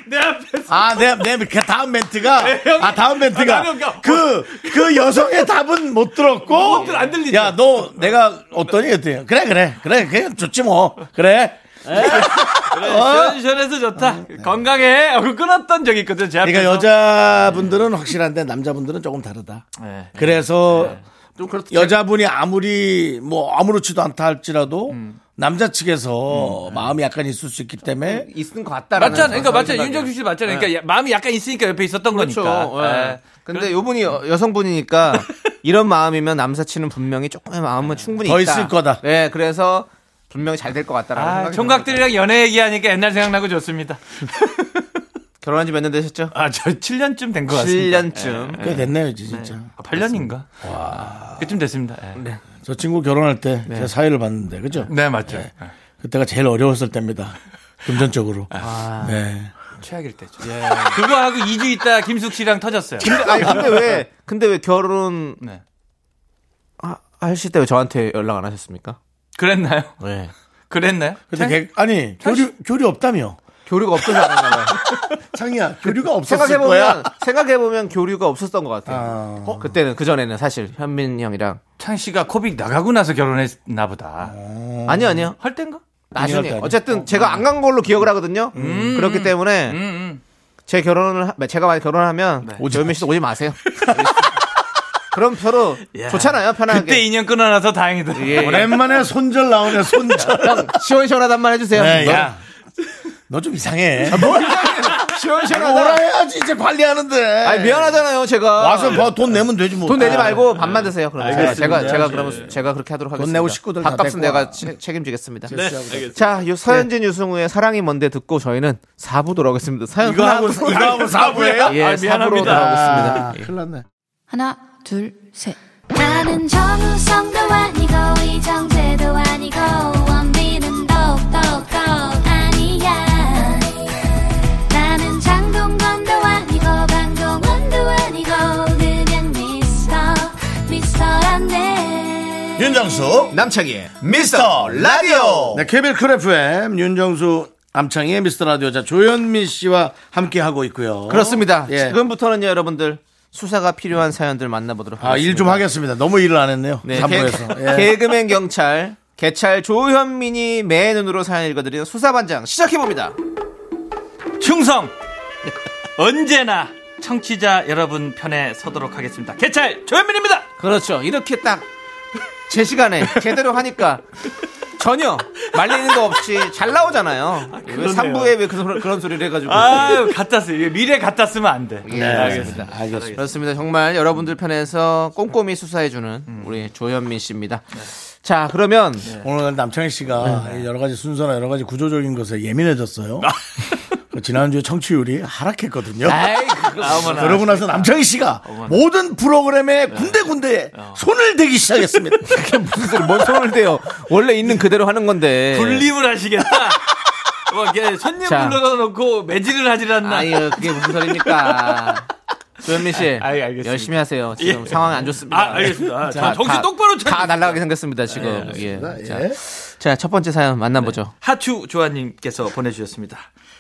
F: 내 앞에서.
A: 아 내 내 그 다음 멘트가
F: 형이-
A: 아 다음 멘트가
F: 아, 나는 그러니까
A: 그그 여성의 답은 못 들었고
F: 못 안 들리죠?
A: 야 너 내가 어떠니 그랬더니 그래 그래 그래 그냥 좋지 뭐 그래
F: 그래, 시원시원해서 좋다. 건강해. 하고 끊었던 적이 있거든요, 제 앞에서.
A: 그러니까 여자분들은 확실한데 남자분들은 조금 다르다
F: 네.
A: 그래서
B: 좀 그렇죠.
A: 여자분이 아무리 뭐 아무렇지도 않다 할지라도 남자 측에서 마음이 약간 있을 수 있기 때문에
B: 있는 것 같다라는.
F: 맞잖아. 그러니까 맞잖아.
B: 생각이에요.
F: 윤정수 씨 맞잖아요. 그러니까 야- 마음이 약간 있으니까 옆에 있었던
B: 그렇죠.
F: 거니까.
B: 예.
F: 예.
B: 근데 요분이 여- 여성분이니까 이런 마음이면 남사친은 분명히 조금의 마음은 충분히
A: 더
B: 있다.
A: 있을 거다.
B: 네, 그래서 분명히 잘 될 것 같다라는
F: 아,
B: 생각이
F: 총각들이랑 연애 얘기하니까 옛날 생각나고 좋습니다.
B: 결혼한 지 몇 년 되셨죠?
F: 아, 저 7년쯤 된 것 같습니다.
B: 7년쯤.
A: 꽤 됐네요 이제 진짜
F: 아, 8년인가? 와. 그쯤 됐습니다. 예.
A: 저 친구 결혼할 때제 사회를 봤는데 그죠
F: 네, 맞죠.
A: 그때가 제일 어려웠을 때입니다 금전적으로 네
F: 최악일 때죠. 그거 하고 2주 있다 김숙 씨랑 터졌어요.
B: 근데, 아니, 근데 왜, 근데 왜 결혼
F: 네.
B: 하- 하실 때 왜 저한테 연락 안 하셨습니까?
F: 그랬나요?
B: 네.
F: 그랬나요?
A: 근데 걔- 아니 교류 교류 없다며
B: 교류가 없어서 안 했나 봐요.
A: 창이야 교류가 없었을 거야
B: 생각해보면, 생각해보면 교류가 없었던 것 같아요.
A: 아.
B: 어? 그때는, 그전에는 사실, 현민 형이랑.
F: 창 씨가 코빅 나가고 나서 결혼했나 보다.
B: 아니요, 아니요.
F: 할 땐가?
B: 나중에.
A: 아니요.
B: 어쨌든 제가 안 간 걸로 기억을 하거든요. 그렇기 때문에
F: 음, 음.
B: 제 결혼을, 하- 제가 만약 결혼하면
A: 오지
B: 조현민 씨도 오지 마세요. 그럼 서로 좋잖아요, 편하게.
F: 그때 인연 끊어놔서 다행이다.
B: 예.
A: 오랜만에 손절 나오네 손절
B: 형, 시원시원하단 말 해주세요.
A: 네,
B: 너-
A: 야 너좀 이상해
B: 시원시원하다.
A: 오라 해야지 이제 관리하는데
B: 아니, 미안하잖아요, 제가.
A: 와서 뭐 돈 내면 되지 뭐
B: 돈 내지
A: 아.
B: 말고 밥만 드세요. 그럼 제가. 제가, 제가 그러면 제가 그렇게 하도록 하겠습니다.
A: 내고 식구들 다
B: 밥값은 내가
A: 와.
B: 채- 책임지겠습니다.
F: 네, 알겠습니다.
B: 자, 요 서현진 유승우의 사랑이 뭔데 듣고 저희는 4부 돌아오겠습니다. 사연
A: 이거 하고 이거 하고 사부예요?
B: 예,
F: 아,
B: 4부로
F: 미안합니다.
B: 돌아오겠습니다.
A: 아, 큰일 났네
D: 하나, 둘, 셋. 나는 정우성도 아니고, 이정재도 아니고, 원빈은 더
A: 윤정수
B: 남창희의
A: 미스터 라디오 네, 쿨 FM 윤정수 남창희의 미스터 라디오 자 조현민 씨와 함께 하고 있고요
B: 그렇습니다.
A: 예.
B: 지금부터는요, 여러분들 수사가 필요한 사연들 만나보도록 하겠습니다.
A: 아, 일 좀 하겠습니다. 너무 일을 안 했네요.
B: 네,
A: 3부에서.
B: 개, 개그맨 경찰 개찰 조현민이 매 눈으로 사연 읽어드리는 수사반장 시작해봅니다.
F: 충성 언제나 청취자 여러분 편에 서도록 하겠습니다. 개찰 조현민입니다.
B: 그렇죠. 이렇게 딱 제 시간에 제대로 하니까 전혀 말리는 거 없이 잘 나오잖아요. 왜
F: 그러네요.
B: 3부에 왜 그런, 그런 소리를 해가지고.
F: 아유 갖다 쓰 미래 갖다 쓰면 안 돼.
B: 예,
A: 네,
B: 알겠습니다.
A: 알겠습니다.
B: 그렇습니다. 정말 여러분들 편에서 꼼꼼히 수사해주는
F: 음.
B: 우리 조현민 씨입니다. 자, 그러면
A: 오늘 남창희 씨가
B: 네.
A: 여러 가지 순서나 여러 가지 구조적인 것에 예민해졌어요. 그 지난주에 청취율이 하락했거든요. 그러고 나서 남창희 씨가 모든 프로그램에 군데군데 손을 대기 시작했습니다.
B: 그게 무슨 소리, 뭔 손을 대요. 원래 있는 그대로 하는 건데.
F: 분립을 하시겠다. 뭐 이게 손님
B: 자.
F: 불러다 놓고 매질을 하질 않나.
B: 아유, 그게 무슨 소리입니까? 조현민 씨,
F: 아이, 알겠습니다.
B: 열심히 하세요. 지금
F: 예.
B: 상황이 안 좋습니다.
F: 아, 알겠습니다. 아,
B: 자,
F: 자, 정신
B: 다-
F: 똑바로 차리세요.
B: 다 날아가게 생겼습니다, 지금. 예.
A: 예.
B: 자, 자, 첫 번째 사연 만나보죠.
F: 하추 조아님께서 보내주셨습니다.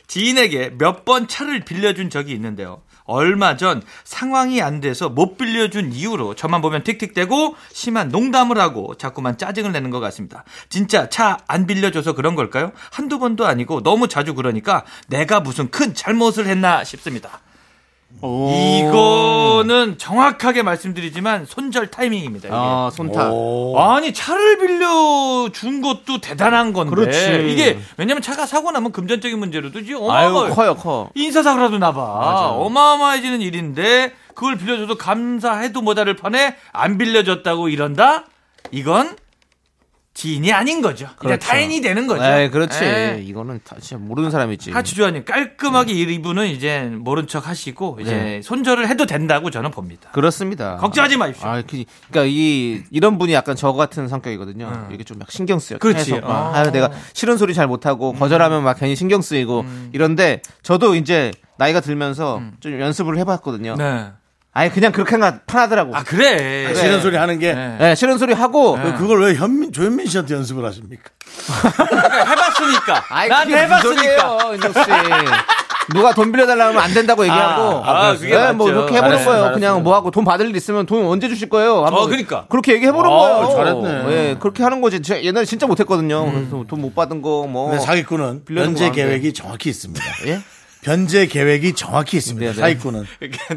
F: 지인에게 몇 번 차를 빌려준 적이 있는데요. 얼마 전 상황이 안 돼서 못 빌려준 이유로 저만 보면 틱틱대고 심한 농담을 하고 자꾸만 짜증을 내는 것 같습니다. 진짜 차 안 빌려줘서 그런 걸까요? 한두 번도 아니고 너무 자주 그러니까 내가 무슨 큰 잘못을 했나 싶습니다. 이거는 정확하게 말씀드리지만 손절 타이밍입니다. 이게.
B: 아, 손타.
F: 아니 차를 빌려 준 것도 대단한 건데
B: 그렇지.
F: 이게 왜냐면 차가 사고 나면 금전적인 문제로도
B: 아유,
F: 어마어마
B: 커요, 커.
F: 인사사고라도 나봐 어마어마해지는 일인데 그걸 빌려줘도 감사해도 모자를 판에 안 빌려줬다고 이런다 이건 지인이 아닌 거죠 이제
B: 그렇죠.
F: 타인이 되는 거죠
B: 에이, 그렇지.
F: 예.
B: 이거는 다 진짜 모르는 사람이지.
F: 하추주아님 깔끔하게 이분은 이제 모른 척 하시고 이제
B: 네.
F: 손절을 해도 된다고 저는 봅니다
B: 그렇습니다.
F: 걱정하지 마십시오.
B: 아, 그, 그러니까 이 이런 분이 약간 저 같은 성격이거든요. 이게 좀 막 신경 쓰여.
F: 그렇지. 어. 음.
B: 아유, 내가 싫은 소리 잘 못하고 거절하면 막 괜히 신경 쓰이고 이런데 저도 이제 나이가 들면서 좀 연습을 해봤거든요.
F: 음. 네.
B: 아예 그냥 그렇게 하면 편하더라고.
F: 아 그래
A: 싫은 소리 하는 게
F: 네.
B: 네, 싫은 소리 하고
A: 그걸 왜 현민 조현민 씨한테 연습을 하십니까?
F: 해봤으니까
B: 아이,
F: 난 해봤으니까
B: 윤정 씨. 누가 돈 빌려달라면 안 된다고 얘기하고.
F: 아, 그게
B: 네, 뭐
F: 맞죠.
B: 이렇게 해보는
F: 잘했어요,
B: 거예요.
F: 잘했어요.
B: 그냥 뭐 하고 돈 받을 일 있으면 돈 언제 주실 거예요? 한번
F: 어, 그러니까.
B: 그렇게 얘기해보는
A: 아,
B: 거예요.
A: 잘했네.
B: 예, 그렇게 하는 거지. 제가 옛날에 진짜 못했거든요. 그래서 돈 못 받은 거 뭐.
A: 근데 사기꾼은
B: 빌려준 하는데.
A: 계획이 정확히 있습니다.
B: 예?
A: 변제 계획이 정확히 있습니다.
B: 네, 네.
A: 사기꾼은.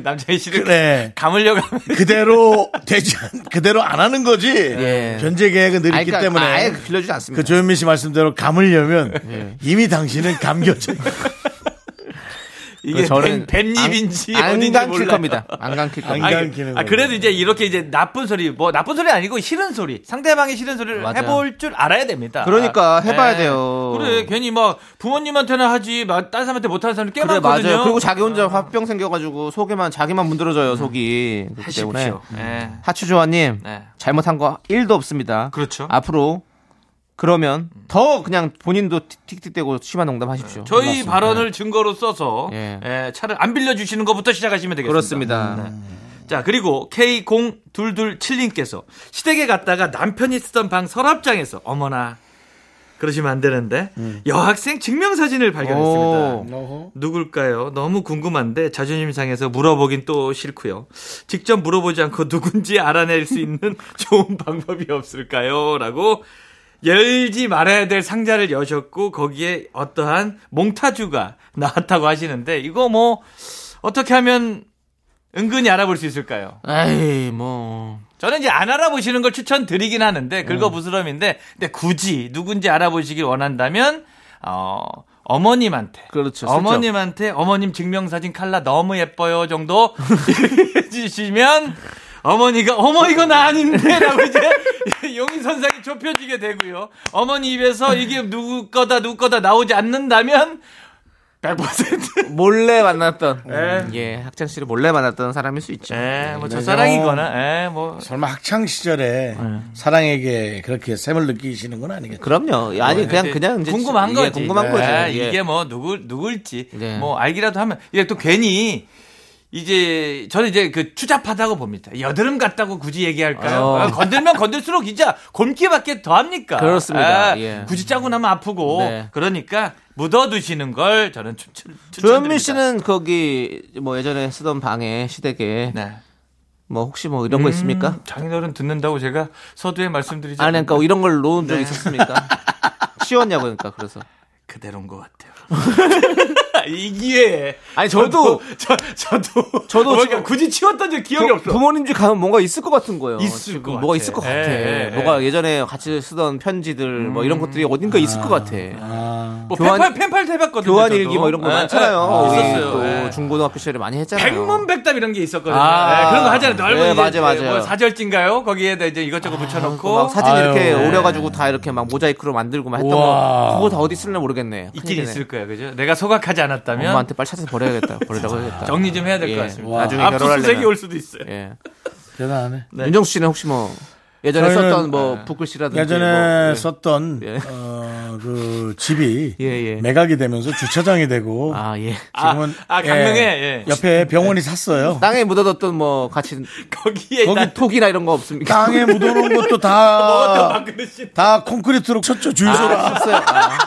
F: 남자희 씨를
A: 그래.
F: 감으려고 하면
A: 그대로 되지 않, 그대로 안 하는 거지.
B: 예.
A: 변제 계획은 늘 있기
B: 그러니까
A: 때문에.
B: 아예 빌려주지 않습니다.
A: 그 조현민 씨 말씀대로 감으려면
B: 예.
A: 이미 당신은 감겨져.
F: 이게 뱀, 뱀잎인지
B: 안, 안 감킬. 겁니다. 안 감킬
A: 안
B: 겁니다.
F: 아니,
A: 감기는
F: 아, 그래도 이제 이렇게 이제 나쁜 소리, 뭐 나쁜 소리 아니고 싫은 소리, 상대방의 싫은 소리를
B: 맞아요.
F: 해볼 줄 알아야 됩니다.
B: 그러니까 해봐야
F: 예.
B: 돼요.
F: 그래, 괜히 막 부모님한테는 하지, 막 다른 사람한테 못하는 사람이 꽤
B: 그래
F: 많거든요.
B: 맞아요. 그리고 자기 혼자 화병 생겨가지고 속에만 자기만 문드러져요 속이. 그렇기 때문에
F: 하십시오. 예.
B: 하추조아님
F: 네.
B: 잘못한 거 1도 없습니다.
F: 그렇죠.
B: 앞으로 그러면 더 그냥 본인도 틱틱대고 심한 농담 하십시오.
F: 저희
B: 고맙습니다.
F: 발언을 증거로 써서
B: 예.
F: 예, 차를 안 빌려주시는 것부터 시작하시면 되겠습니다.
B: 그렇습니다.
F: 자, 그리고 K0227님께서 시댁에 갔다가 남편이 쓰던 방 서랍장에서 어머나 그러시면 안 되는데 여학생 증명사진을 발견했습니다.
B: 오.
F: 누굴까요? 너무 궁금한데 자존심 상해서 물어보긴 또 싫고요. 직접 물어보지 않고 누군지 알아낼 수 있는 좋은 방법이 없을까요? 라고 열지 말아야 될 상자를 여셨고 거기에 어떠한 몽타주가 나왔다고 하시는데 이거 뭐 어떻게 하면 은근히 알아볼 수 있을까요?
B: 에이 뭐
F: 저는 이제 안 알아보시는 걸 추천드리긴 하는데 긁어 부스럼인데 근데 굳이 누군지 알아보시길 원한다면 어 어머님한테
B: 그렇죠.
F: 어머님한테 어머님 증명사진 칼라 너무 예뻐요 정도 해주시면 어머니가 어머 나 아닌데라고 이제 용인선상이 좁혀지게 되고요. 어머니 입에서 이게 누구 거다 누구 거다 나오지 않는다면 100%
B: 몰래 만났던
F: 예.
B: 예 학창 시절 몰래 만났던 사람일 수 있죠.
F: 예, 뭐
A: 네,
F: 첫사랑이거나, 예, 뭐.
A: 설마 학창 시절에 사랑에게 그렇게 샘을 느끼시는 건 아니겠죠?
B: 그럼요. 아니 그냥 그냥 이제
F: 궁금한
B: 예,
F: 거지.
B: 궁금한
F: 예,
B: 거지. 예.
F: 이게 뭐 누구 누굴지
B: 네.
F: 뭐 알기라도 하면 이게 또 괜히 이제 저는 이제 그 추잡하다고 봅니다. 여드름 같다고 굳이 얘기할까요?
B: 어.
F: 아, 건들면 건들수록 진짜 곰기밖에 더 합니까?
B: 그렇습니다.
F: 아,
B: 예.
F: 굳이 짜고 나면 아프고
B: 네.
F: 그러니까 묻어두시는 걸 저는 추천.
B: 조현민. 씨는 거기 뭐 예전에 쓰던 방에 시댁에
F: 네.
B: 뭐 혹시 뭐 이런 거 있습니까?
F: 음, 장인어른 듣는다고 제가 서두에 말씀드리지
B: 아니 그러니까 이런 걸 놓은 적
F: 네.
B: 있었습니까? 씌웠냐고 그러니까 그래서
F: 그대로인 것 같아요. 이 기회에
B: 아니 저도
F: 저 저도
B: 저도 지금
F: 굳이 치웠던 적 기억이 없어.
B: 부모님 집 가면 뭔가 있을 것 같은 거예요.
F: 있을 것
B: 뭐가
F: 같아.
B: 있을 것 같아.
F: 예, 예,
B: 뭐가 예전에 같이 쓰던 편지들 뭐 이런 것들이 어딘가 있을 것 같아.
A: 아,
F: 뭐
B: 교환-
F: 펜팔 펜팔 해봤거든요.
B: 교환. 일기 뭐 이런 거
F: 예,
B: 많잖아요.
F: 예.
B: 우리
F: 있었어요.
B: 또
F: 예.
B: 중고등학교 시절에 많이 했잖아요.
F: 백문백답 이런 게 있었거든요.
B: 아.
F: 예, 그런 거 하잖아요. 넓은
B: 네, 맞아요, 맞아요.
F: 뭐 사절진가요? 거기에다 이제 이것저것
B: 그
F: 붙여놓고
B: 막 사진
A: 아유.
B: 이렇게
A: 네.
B: 오려가지고 다 이렇게 막 모자이크로 만들고 막 했던. 거 그거 다 어디 쓸래 모르겠네.
F: 있긴. 있을 거야, 그죠? 내가 소각하지 않 았다면
B: 엄마한테 빨리 찾아서 버려야겠다. 버리라고 해야겠다.
F: 정리 좀 해야 될것
B: 예.
F: 같습니다.
B: 나중에
F: 압수수색이
B: 결혼하려면.
F: 올 수도 있어요.
B: 예.
A: 대단하네.
B: 윤정수 씨는 혹시 뭐 예전에
A: 저희는,
B: 썼던 뭐 붓글씨라든지
A: 예전에
B: 뭐, 예.
A: 썼던
B: 예.
A: 어, 그 집이
B: 예, 예.
A: 매각이 되면서 주차장이 되고
B: 아 예.
A: 지금은
F: 아, 아, 강릉에, 예.
A: 옆에 병원이 샀어요.
B: 땅에 묻어뒀던 뭐 같이
F: 거기에
A: 거기
F: 난
B: 톡이나 이런 거 없습니까?
A: 땅에 묻어놓은 것도 다. 다 콘크리트로 쳤죠, 주유소라.
B: 아, 썼어요. 아,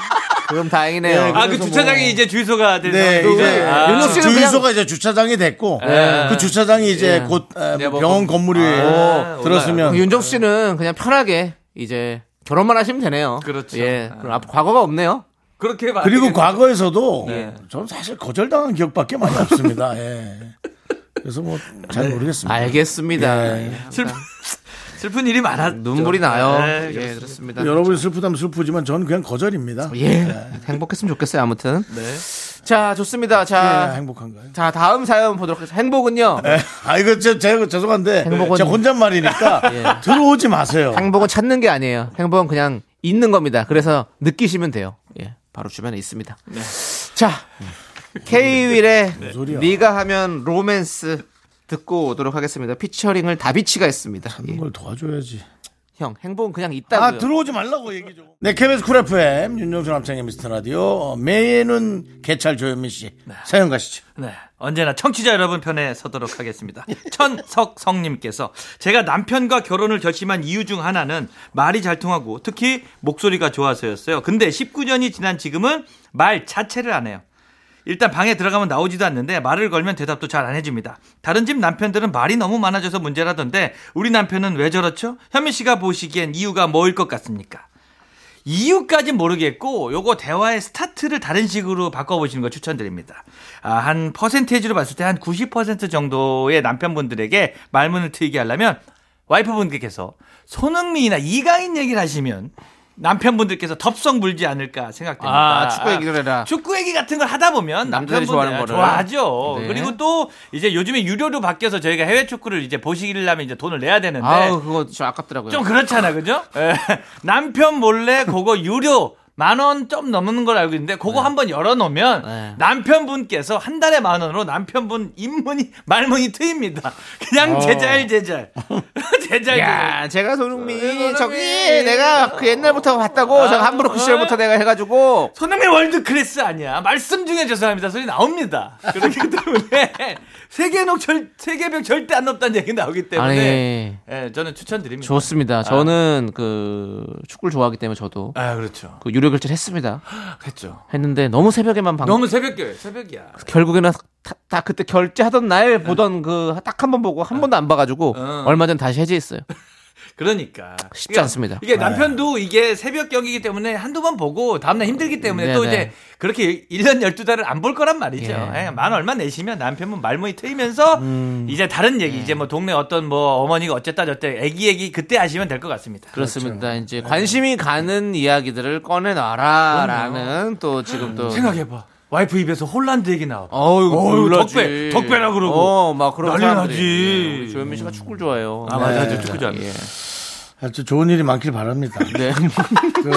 B: 그럼 다행이네요.
A: 예,
F: 아, 그 주차장이
A: 뭐-
F: 이제 주유소가 된
A: 네? 이제
F: 아.
B: 윤호 씨는
A: 주유소가 이제 주차장이 됐고
F: 예.
A: 그 주차장이 이제
B: 예.
A: 곧 에,
F: 네, 뭐
A: 병원
F: 건-
A: 건물이
F: 아,
A: 들었으면
B: 그 윤정수 씨는 그냥 편하게 이제 결혼만 하시면 되네요.
F: 그렇죠.
B: 예.
F: 아.
B: 그럼 앞 과거가 없네요.
F: 그렇게 말
A: 그리고 과거에서도
F: 네.
A: 저는 사실 거절당한 기억밖에 많이 없습니다. 예. 그래서 뭐 잘 모르겠습니다.
B: 알겠습니다.
A: 예.
B: 예.
F: 슬픈, 슬픈 일이 많았죠.
B: 눈물이 나요.
F: 네,
B: 예,
F: 그렇습니다.
B: 그렇습니다.
A: 여러분이 슬프다면 슬프지만 저는 그냥 거절입니다.
B: 예. 행복했으면 좋겠어요, 아무튼.
F: 네.
B: 자, 좋습니다.
A: 예,
B: 자,
A: 행복한가요?
B: 자, 다음 사연 보도록 하겠습니다. 행복은요.
A: 예. 아 이거 제, 제가 죄송한데
B: 행복은-
A: 제가 혼잣말이니까
B: 예.
A: 들어오지 마세요.
B: 행복은 찾는 게 아니에요. 행복은 그냥 있는 겁니다. 그래서 느끼시면 돼요. 예. 바로 주변에 있습니다. 자, K-윌의
A: 소리야.
B: 네가 하면 로맨스 듣고 오도록 하겠습니다. 피처링을 다비치가 했습니다. 예.
A: 이걸 도와줘야지.
B: 형, 행복은 그냥 있다고요.
A: 아 들어오지 말라고 얘기 좀. 네, KBS 쿨 FM 윤정수 남창희의 미스터 라디오 어, 매예는 개찰 조현민 씨 사연 가시죠.
F: 네. 언제나 청취자 여러분 편에 서도록 하겠습니다. 천석성님께서 제가 남편과 결혼을 결심한 이유 중 하나는 말이 잘 통하고 특히 목소리가 좋아서였어요. 근데 19년이 지난 지금은 말 자체를 안 해요. 일단 방에 들어가면 나오지도 않는데 말을 걸면 대답도 잘 안 해줍니다. 다른 집 남편들은 말이 너무 많아져서 문제라던데 우리 남편은 왜 저렇죠? 현민 씨가 보시기엔 이유가 뭐일 것 같습니까? 이유까진 모르겠고 요거 대화의 스타트를 다른 식으로 바꿔보시는 거 추천드립니다. 아, 한 퍼센테이지로 봤을 때 한 90% 정도의 남편분들에게 말문을 트이게 하려면 와이프분께서 손흥민이나 이강인 얘기를 하시면 남편분들께서 덥석 물지 않을까 생각됩니다.
B: 아, 축구 얘기를 해라.
F: 축구 얘기 같은 걸 하다 보면
B: 남자들이 좋아하는 거를.
F: 좋아하죠.
B: 네.
F: 그리고 또 이제 요즘에 유료로 바뀌어서 저희가 해외 축구를 이제 보시려면 이제 돈을 내야 되는데
B: 아우, 그거 좀 아깝더라고요.
F: 좀 그렇잖아, 그죠? 예. 남편 몰래 그거 유료 만 원 좀 넘는 걸 알고 있는데 그거 한번 열어놓으면
B: 네.
F: 남편분께서 한 달에 만 원으로 남편분 입문이 말문이 트입니다. 그냥 제잘 제잘 제잘
B: 야, 제가 손흥민,
F: 손흥민.
B: 저기 내가 그 옛날부터 봤다고 제가 함부로 그 시절부터 내가 해가지고
F: 손흥민 월드 클래스 아니야. 말씀 중에 죄송합니다. 소리 나옵니다. 그렇기 때문에 세계nog 절 세계벽 절대 안 높다는 얘기 나오기 때문에
B: 아니
F: 예, 저는 추천드립니다.
B: 좋습니다. 저는 그 축구를 좋아하기 때문에 저도
F: 아 그렇죠.
B: 그 유료 결제를 했습니다.
F: 했죠.
B: 했는데 너무 새벽에만 방
F: 너무 새벽에 새벽이야.
B: 결국에는 다, 다 그때 결제하던 날 보던 그 딱 한 번 보고 한 번도 안 봐가지고
F: 어.
B: 얼마 전 다시 해지했어요.
F: 그러니까
B: 쉽지 않습니다.
F: 이게 남편도 이게 새벽 경기이기 때문에 한두 번 보고 다음날 힘들기 때문에 또
B: 네네.
F: 이제 그렇게 1년 12달을 안 볼 거란 말이죠.
B: 예.
F: 예, 만 얼마 내시면 남편분 말문이 트이면서
B: 음.
F: 이제 다른
B: 네.
F: 얘기 이제 뭐 동네 어떤 뭐 어머니가 어쨌다 저쨌다 애기 얘기 그때 하시면 될 것 같습니다.
B: 그렇습니다. 이제 관심이 가는 이야기들을 꺼내놔라라는 또 지금 또
F: 생각해봐. 와이프 입에서 홀란드 얘기 나와.
B: 어유.
F: 덕배, 덕배라 그러고.
B: 어, 막 그런
F: 난리. 나지.
B: 예, 조현민 씨가 축구를 좋아해요.
F: 아, 맞아,
A: 네.
F: 저 축구 좋아합니다.
B: 예.
A: 아주 좋은 일이 많길 바랍니다.
B: 네.
A: 그,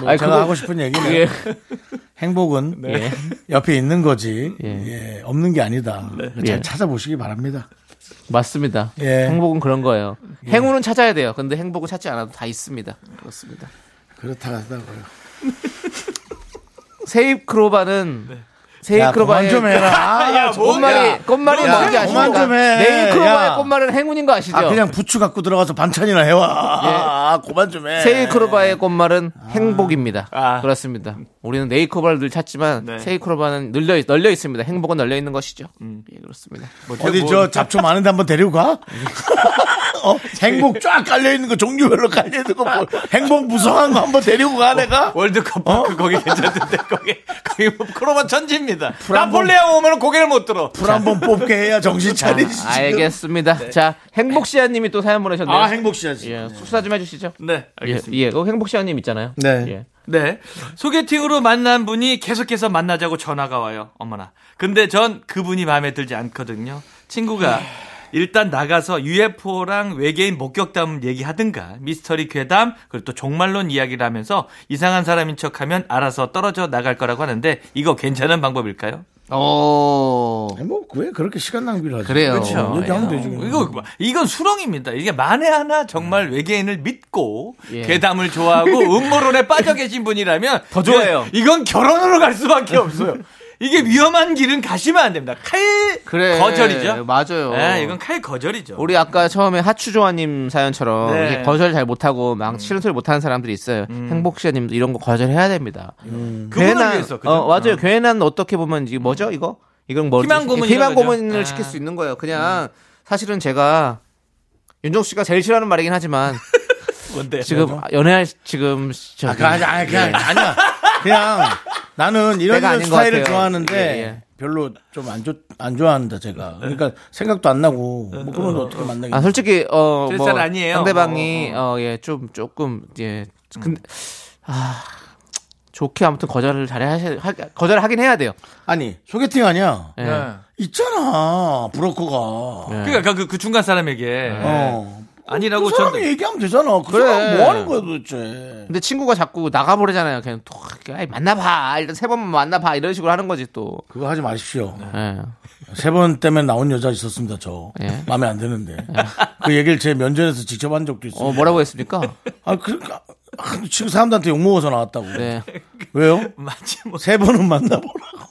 A: 뭐
B: 아니,
A: 제가
B: 그거-
A: 하고 싶은 얘기는
B: 예.
A: 행복은 옆에 있는 거지
B: 예.
A: 예, 없는 게 아니다. 잘
B: 예.
A: 찾아보시기 바랍니다.
B: 맞습니다.
A: 예.
B: 행복은 그런 거예요. 행운은 찾아야 돼요. 근데 행복은 찾지 않아도 다 있습니다. 그렇습니다.
A: 그렇다 하다고요.
B: 세잎 클로버는 세잎
A: 야,
B: 클로버의
A: 좀 해라. 아,
B: 꽃말이 꽃말이
A: 야,
B: 뭔지 아십니까? 네잎 클로버의
A: 야.
B: 꽃말은 행운인 거 아시죠?
A: 아, 그냥 부추 갖고 들어가서 반찬이나 해와. 아, 그만 좀 해.
B: 세잎 클로버의 꽃말은 행복입니다.
F: 아.
B: 그렇습니다. 우리는 네잎 클로버를 늘 찾지만
F: 네.
B: 세잎 클로버는 널려, 널려 있습니다. 행복은 널려 있는 것이죠.
A: 음.
B: 예, 그렇습니다.
A: 어디 저 잡초 많은데 한번 데리고 가? 어, 행복 쫙 깔려 있는 거, 종류별로 깔려 있는 거, 뭐, 행복 무성한 거 한번 데리고 가, 내가?
F: 월드컵 파크 거기 괜찮은데 거기 거기 뭐 크로바 천지입니다. 나폴레옹 오면 고개를 못 들어.
A: 불 한번 뽑게 해야 정신 차리지. 지금.
B: 알겠습니다. 자, 행복 시아님이 또 사연 보내셨네요.
A: 아, 행복 씨야지.
B: 예, 숙사 좀 해주시죠.
F: 네,
B: 예,
F: 알겠습니다.
B: 예, 그 행복 시아님 있잖아요.
A: 네.
B: 예.
F: 네. 소개팅으로 만난 분이 계속해서 만나자고 전화가 와요. 어머나. 근데 전 그분이 마음에 들지 않거든요. 친구가 일단 나가서 UFO랑 외계인 목격담 얘기하든가 미스터리 괴담 그리고 또 종말론 이야기를 하면서 이상한 사람인 척하면 알아서 떨어져 나갈 거라고 하는데 이거 괜찮은 방법일까요?
B: 오.
A: 아니, 뭐, 왜 그렇게 시간 낭비를 하지?
B: 그래요.
F: 그렇죠.
A: 얘기하면
F: 예.
A: 되지. 그냥.
F: 이거 이건 수렁입니다. 이게 만에 하나 정말 외계인을 믿고
B: 예.
F: 괴담을 좋아하고 음모론에 빠져 계신 분이라면
B: 더 좋아요.
F: 이건 결혼으로 갈 수밖에 없어요. 이게 위험한 길은 가시면 안 됩니다. 칼
B: 그래.
F: 거절이죠.
B: 맞아요.
F: 네, 이건 칼 거절이죠.
B: 우리 아까 처음에 하추조아님 사연처럼
F: 네.
B: 거절 잘 못하고 막 싫은 소리 못하는 사람들이 있어요. 행복시아님도 이런 거 거절해야 됩니다.
F: 그분을
B: 괜한
F: 위해서?
B: 어, 맞아요.
F: 어.
B: 괜한 어떻게 보면 이게 뭐죠 이거? 이건 뭐
F: 희망 고문이죠,
B: 희망? 고문을
F: 아.
B: 시킬 수 있는 거예요. 그냥 사실은 제가 윤정수 씨가 제일 싫어하는 말이긴 하지만
F: 뭔데?
B: 지금 연애할 지금 저기
A: 아, 그, 아니, 아니, 그냥, 아니야. 그냥, 나는 이런, 이런 스타일을. 좋아하는데,
B: 예, 예.
A: 별로 좀 안 좋, 안 좋아한다, 제가. 그러니까, 생각도 안 나고, 뭐, 그런 거 어떻게 만나겠어.
B: 아 솔직히 어뭐. 상대방이
F: 어,
B: 어예좀 조금 예 근데 아 좋게 아무튼 거절을 잘해 하셔 하- 거절을 하긴 해야 돼요.
A: 아니, 소개팅 아니야.
B: 예.
F: 네.
A: 있잖아, 브로커가.
B: 예.
F: 그러니까 그, 그 중간 사람에게
A: 어.
F: 아니라고
A: 그 사람이
F: 전
A: 얘기하면 되잖아. 그
B: 그래.
A: 사람 뭐 하는 거야, 도대체.
B: 근데 친구가 자꾸 나가버리잖아요. 그냥 또 아이, 만나봐 일단 세 번만 만나봐 이런 식으로 하는 거지 또.
A: 그거 하지 마십시오.
B: 예.
A: 세 번 때문에 나온 여자 있었습니다, 저.
B: 예.
A: 마음에 안 드는데. 그 얘기를 제 면전에서 직접 한 적도 있어요.
B: 어 뭐라고 했습니까?
A: 아, 그러니까. 아, 지금 사람들한테 욕 먹어서 나왔다고.
B: 네.
A: 왜요?
F: 맞지 뭐.
A: 세 번은 만나보라고.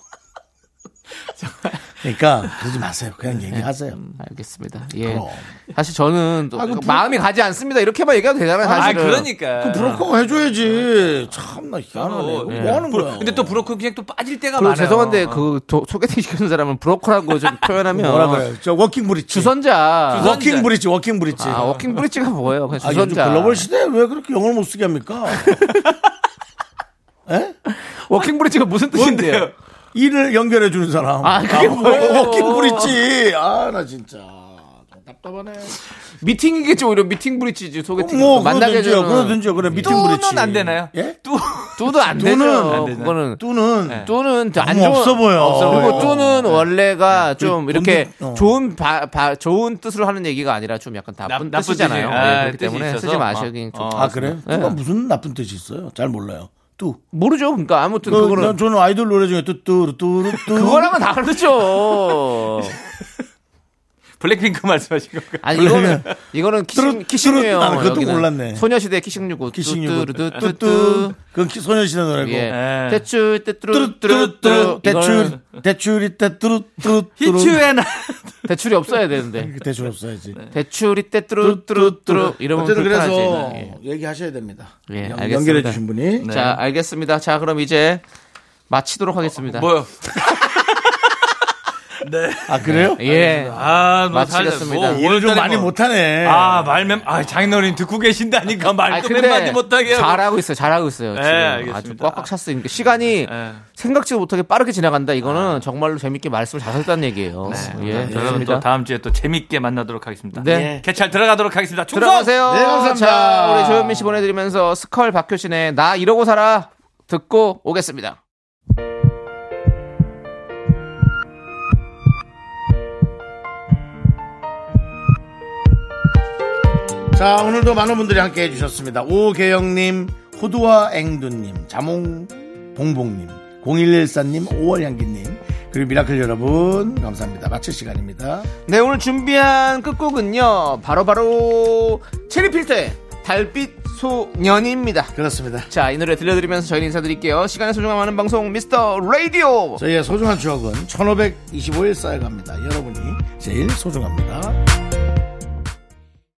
A: 그러니까 그러지 마세요. 그냥 얘기하세요.
B: 알겠습니다. 예.
A: 그럼.
B: 사실 저는 또
A: 아, 그
B: 마음이 가지 않습니다. 이렇게만 얘기해도 되잖아요.
F: 아,
B: 사실은.
F: 그러니까.
A: 그 브로커가 해줘야지. 참나 희한하네.
F: 어,
A: 뭐 하는 거야?
F: 근데 또 브로커 그냥 또 빠질 때가 많아요.
B: 죄송한데 그 도- 소개팅 시키는 사람은 브로커라고 좀 표현하면
A: 뭐라 그래요? 저 working bridge.
B: 주선자.
F: 주선-
A: working bridge, working bridge.
B: 아, working bridge가 뭐예요? 그냥
A: 아,
B: 주선자.
A: 글로벌 시대에 왜 그렇게 영어를 못 쓰게 합니까? 에?
B: working bridge가 무슨 뜻인데요?
A: 일을 연결해 주는 사람.
B: 아, 그게 뭐예요?
A: working bridge. 아, 나 진짜. 좀 답답하네.
B: 미팅이겠죠. 오히려 미팅 bridge지 소개팅.
A: 뭐,
B: 만나게. 해주는.
A: 그러든지요. 그래, 미팅
F: 뚜는
A: bridge.
F: 안 되나요?
A: 예?
F: 뚜
B: 뚜도 안
A: 뚜는
B: 되죠.
A: 안
F: 되나요?
B: 그거는
A: 뚜는.
B: 뚜는 안 좋은
A: 없어 보여. 없어
B: 그리고
A: 보여.
B: 뚜는 원래가
A: 좀그
B: 이렇게
A: 어.
B: 좋은 바, 바- 좋은 뜻으로 하는 얘기가 아니라 좀 약간 나쁜
F: 나-
B: 뜻이잖아요.
F: 뜻이-
B: 예,
F: 아,
B: 그렇기 때문에? 쓰지 마시긴
F: 어,
B: 좀.
F: 어.
A: 아, 그래?
B: 네.
A: 무슨 나쁜 뜻이 있어요? 잘 몰라요. 뚜.
B: 모르죠. 그러니까 아무튼
A: 그,
B: 그거는
A: 난 저는 아이돌 노래 중에 뚜뚜루 뚜루 뚜.
B: 그거랑은 다르죠.
F: 블랙핑크 말씀하신 건가?
B: 아니 이거는 이거는 키싱.
A: 뚜루- 아, 그것도 몰랐네.
B: 소녀시대 키싱류고
A: 키싱유.
B: 뚜뚜루뚜뚜
A: 뚜뚜. 그건 키- 소녀시대 노래고.
B: 예.
F: 예.
B: 대출
A: 뚜루뚜루뚜루.
B: 떼뚜루뚜루
A: 대출, 대출이 떼뚜루뚜루.
F: 히츄에나
B: 대출이 없어야 되는데
A: 대출 없어야지.
B: 대출이 떼뚜루뚜루뚜루 이러면 불편하지.
A: 그래서
B: 예.
A: 얘기하셔야 됩니다.
B: 예.
A: 연결해 주신 분이.
B: 자, 알겠습니다. 자, 그럼 이제 마치도록 하겠습니다.
F: 뭐요?
A: 아, 그래요?
B: 예.
F: 아, 뭐
B: 마치겠습니다.
F: 살- 뭐
A: 일을 좀 많이
F: 뭐-
A: 못하네.
F: 아, 말면 아, 장인어른 듣고 계신다니까
B: 아,
F: 말도 몇 마디 못하게 하고.
B: 잘하고 있어요. 잘하고 있어요.
F: 네,
B: 지금
F: 알겠습니다.
B: 아주 꽉꽉 찼어요. 그러니까 시간이
F: 예.
B: 생각지도 못하게 빠르게 지나간다. 이거는 정말로 재밌게 말씀을 잘 하셨다는 얘기예요. 예,
F: 여러분 또
B: 좋습니다.
F: 다음 주에 또 재밌게 만나도록 하겠습니다.
B: 네.
F: 개찰 들어가도록 하겠습니다. 충성!
B: 들어가세요.
A: 네, 감사합니다.
B: 자, 우리 조현민 씨 보내드리면서 스컬 박효신의 나 이러고 살아 듣고 오겠습니다.
A: 자, 오늘도 많은 분들이 함께 해주셨습니다. 오계영님, 호두와 앵두님, 자몽봉봉님, 0114님, 5월향기님, 그리고 미라클 여러분, 감사합니다. 마칠 시간입니다.
B: 네, 오늘 준비한 끝곡은요. 바로바로 체리필터의 달빛 소년입니다.
A: 그렇습니다.
B: 자, 이 노래 들려드리면서 저희는 인사드릴게요. 시간의 소중함을 아는 방송 미스터 라디오.
A: 저희의 소중한 추억은 1525일 쌓여갑니다. 여러분이 제일 소중합니다.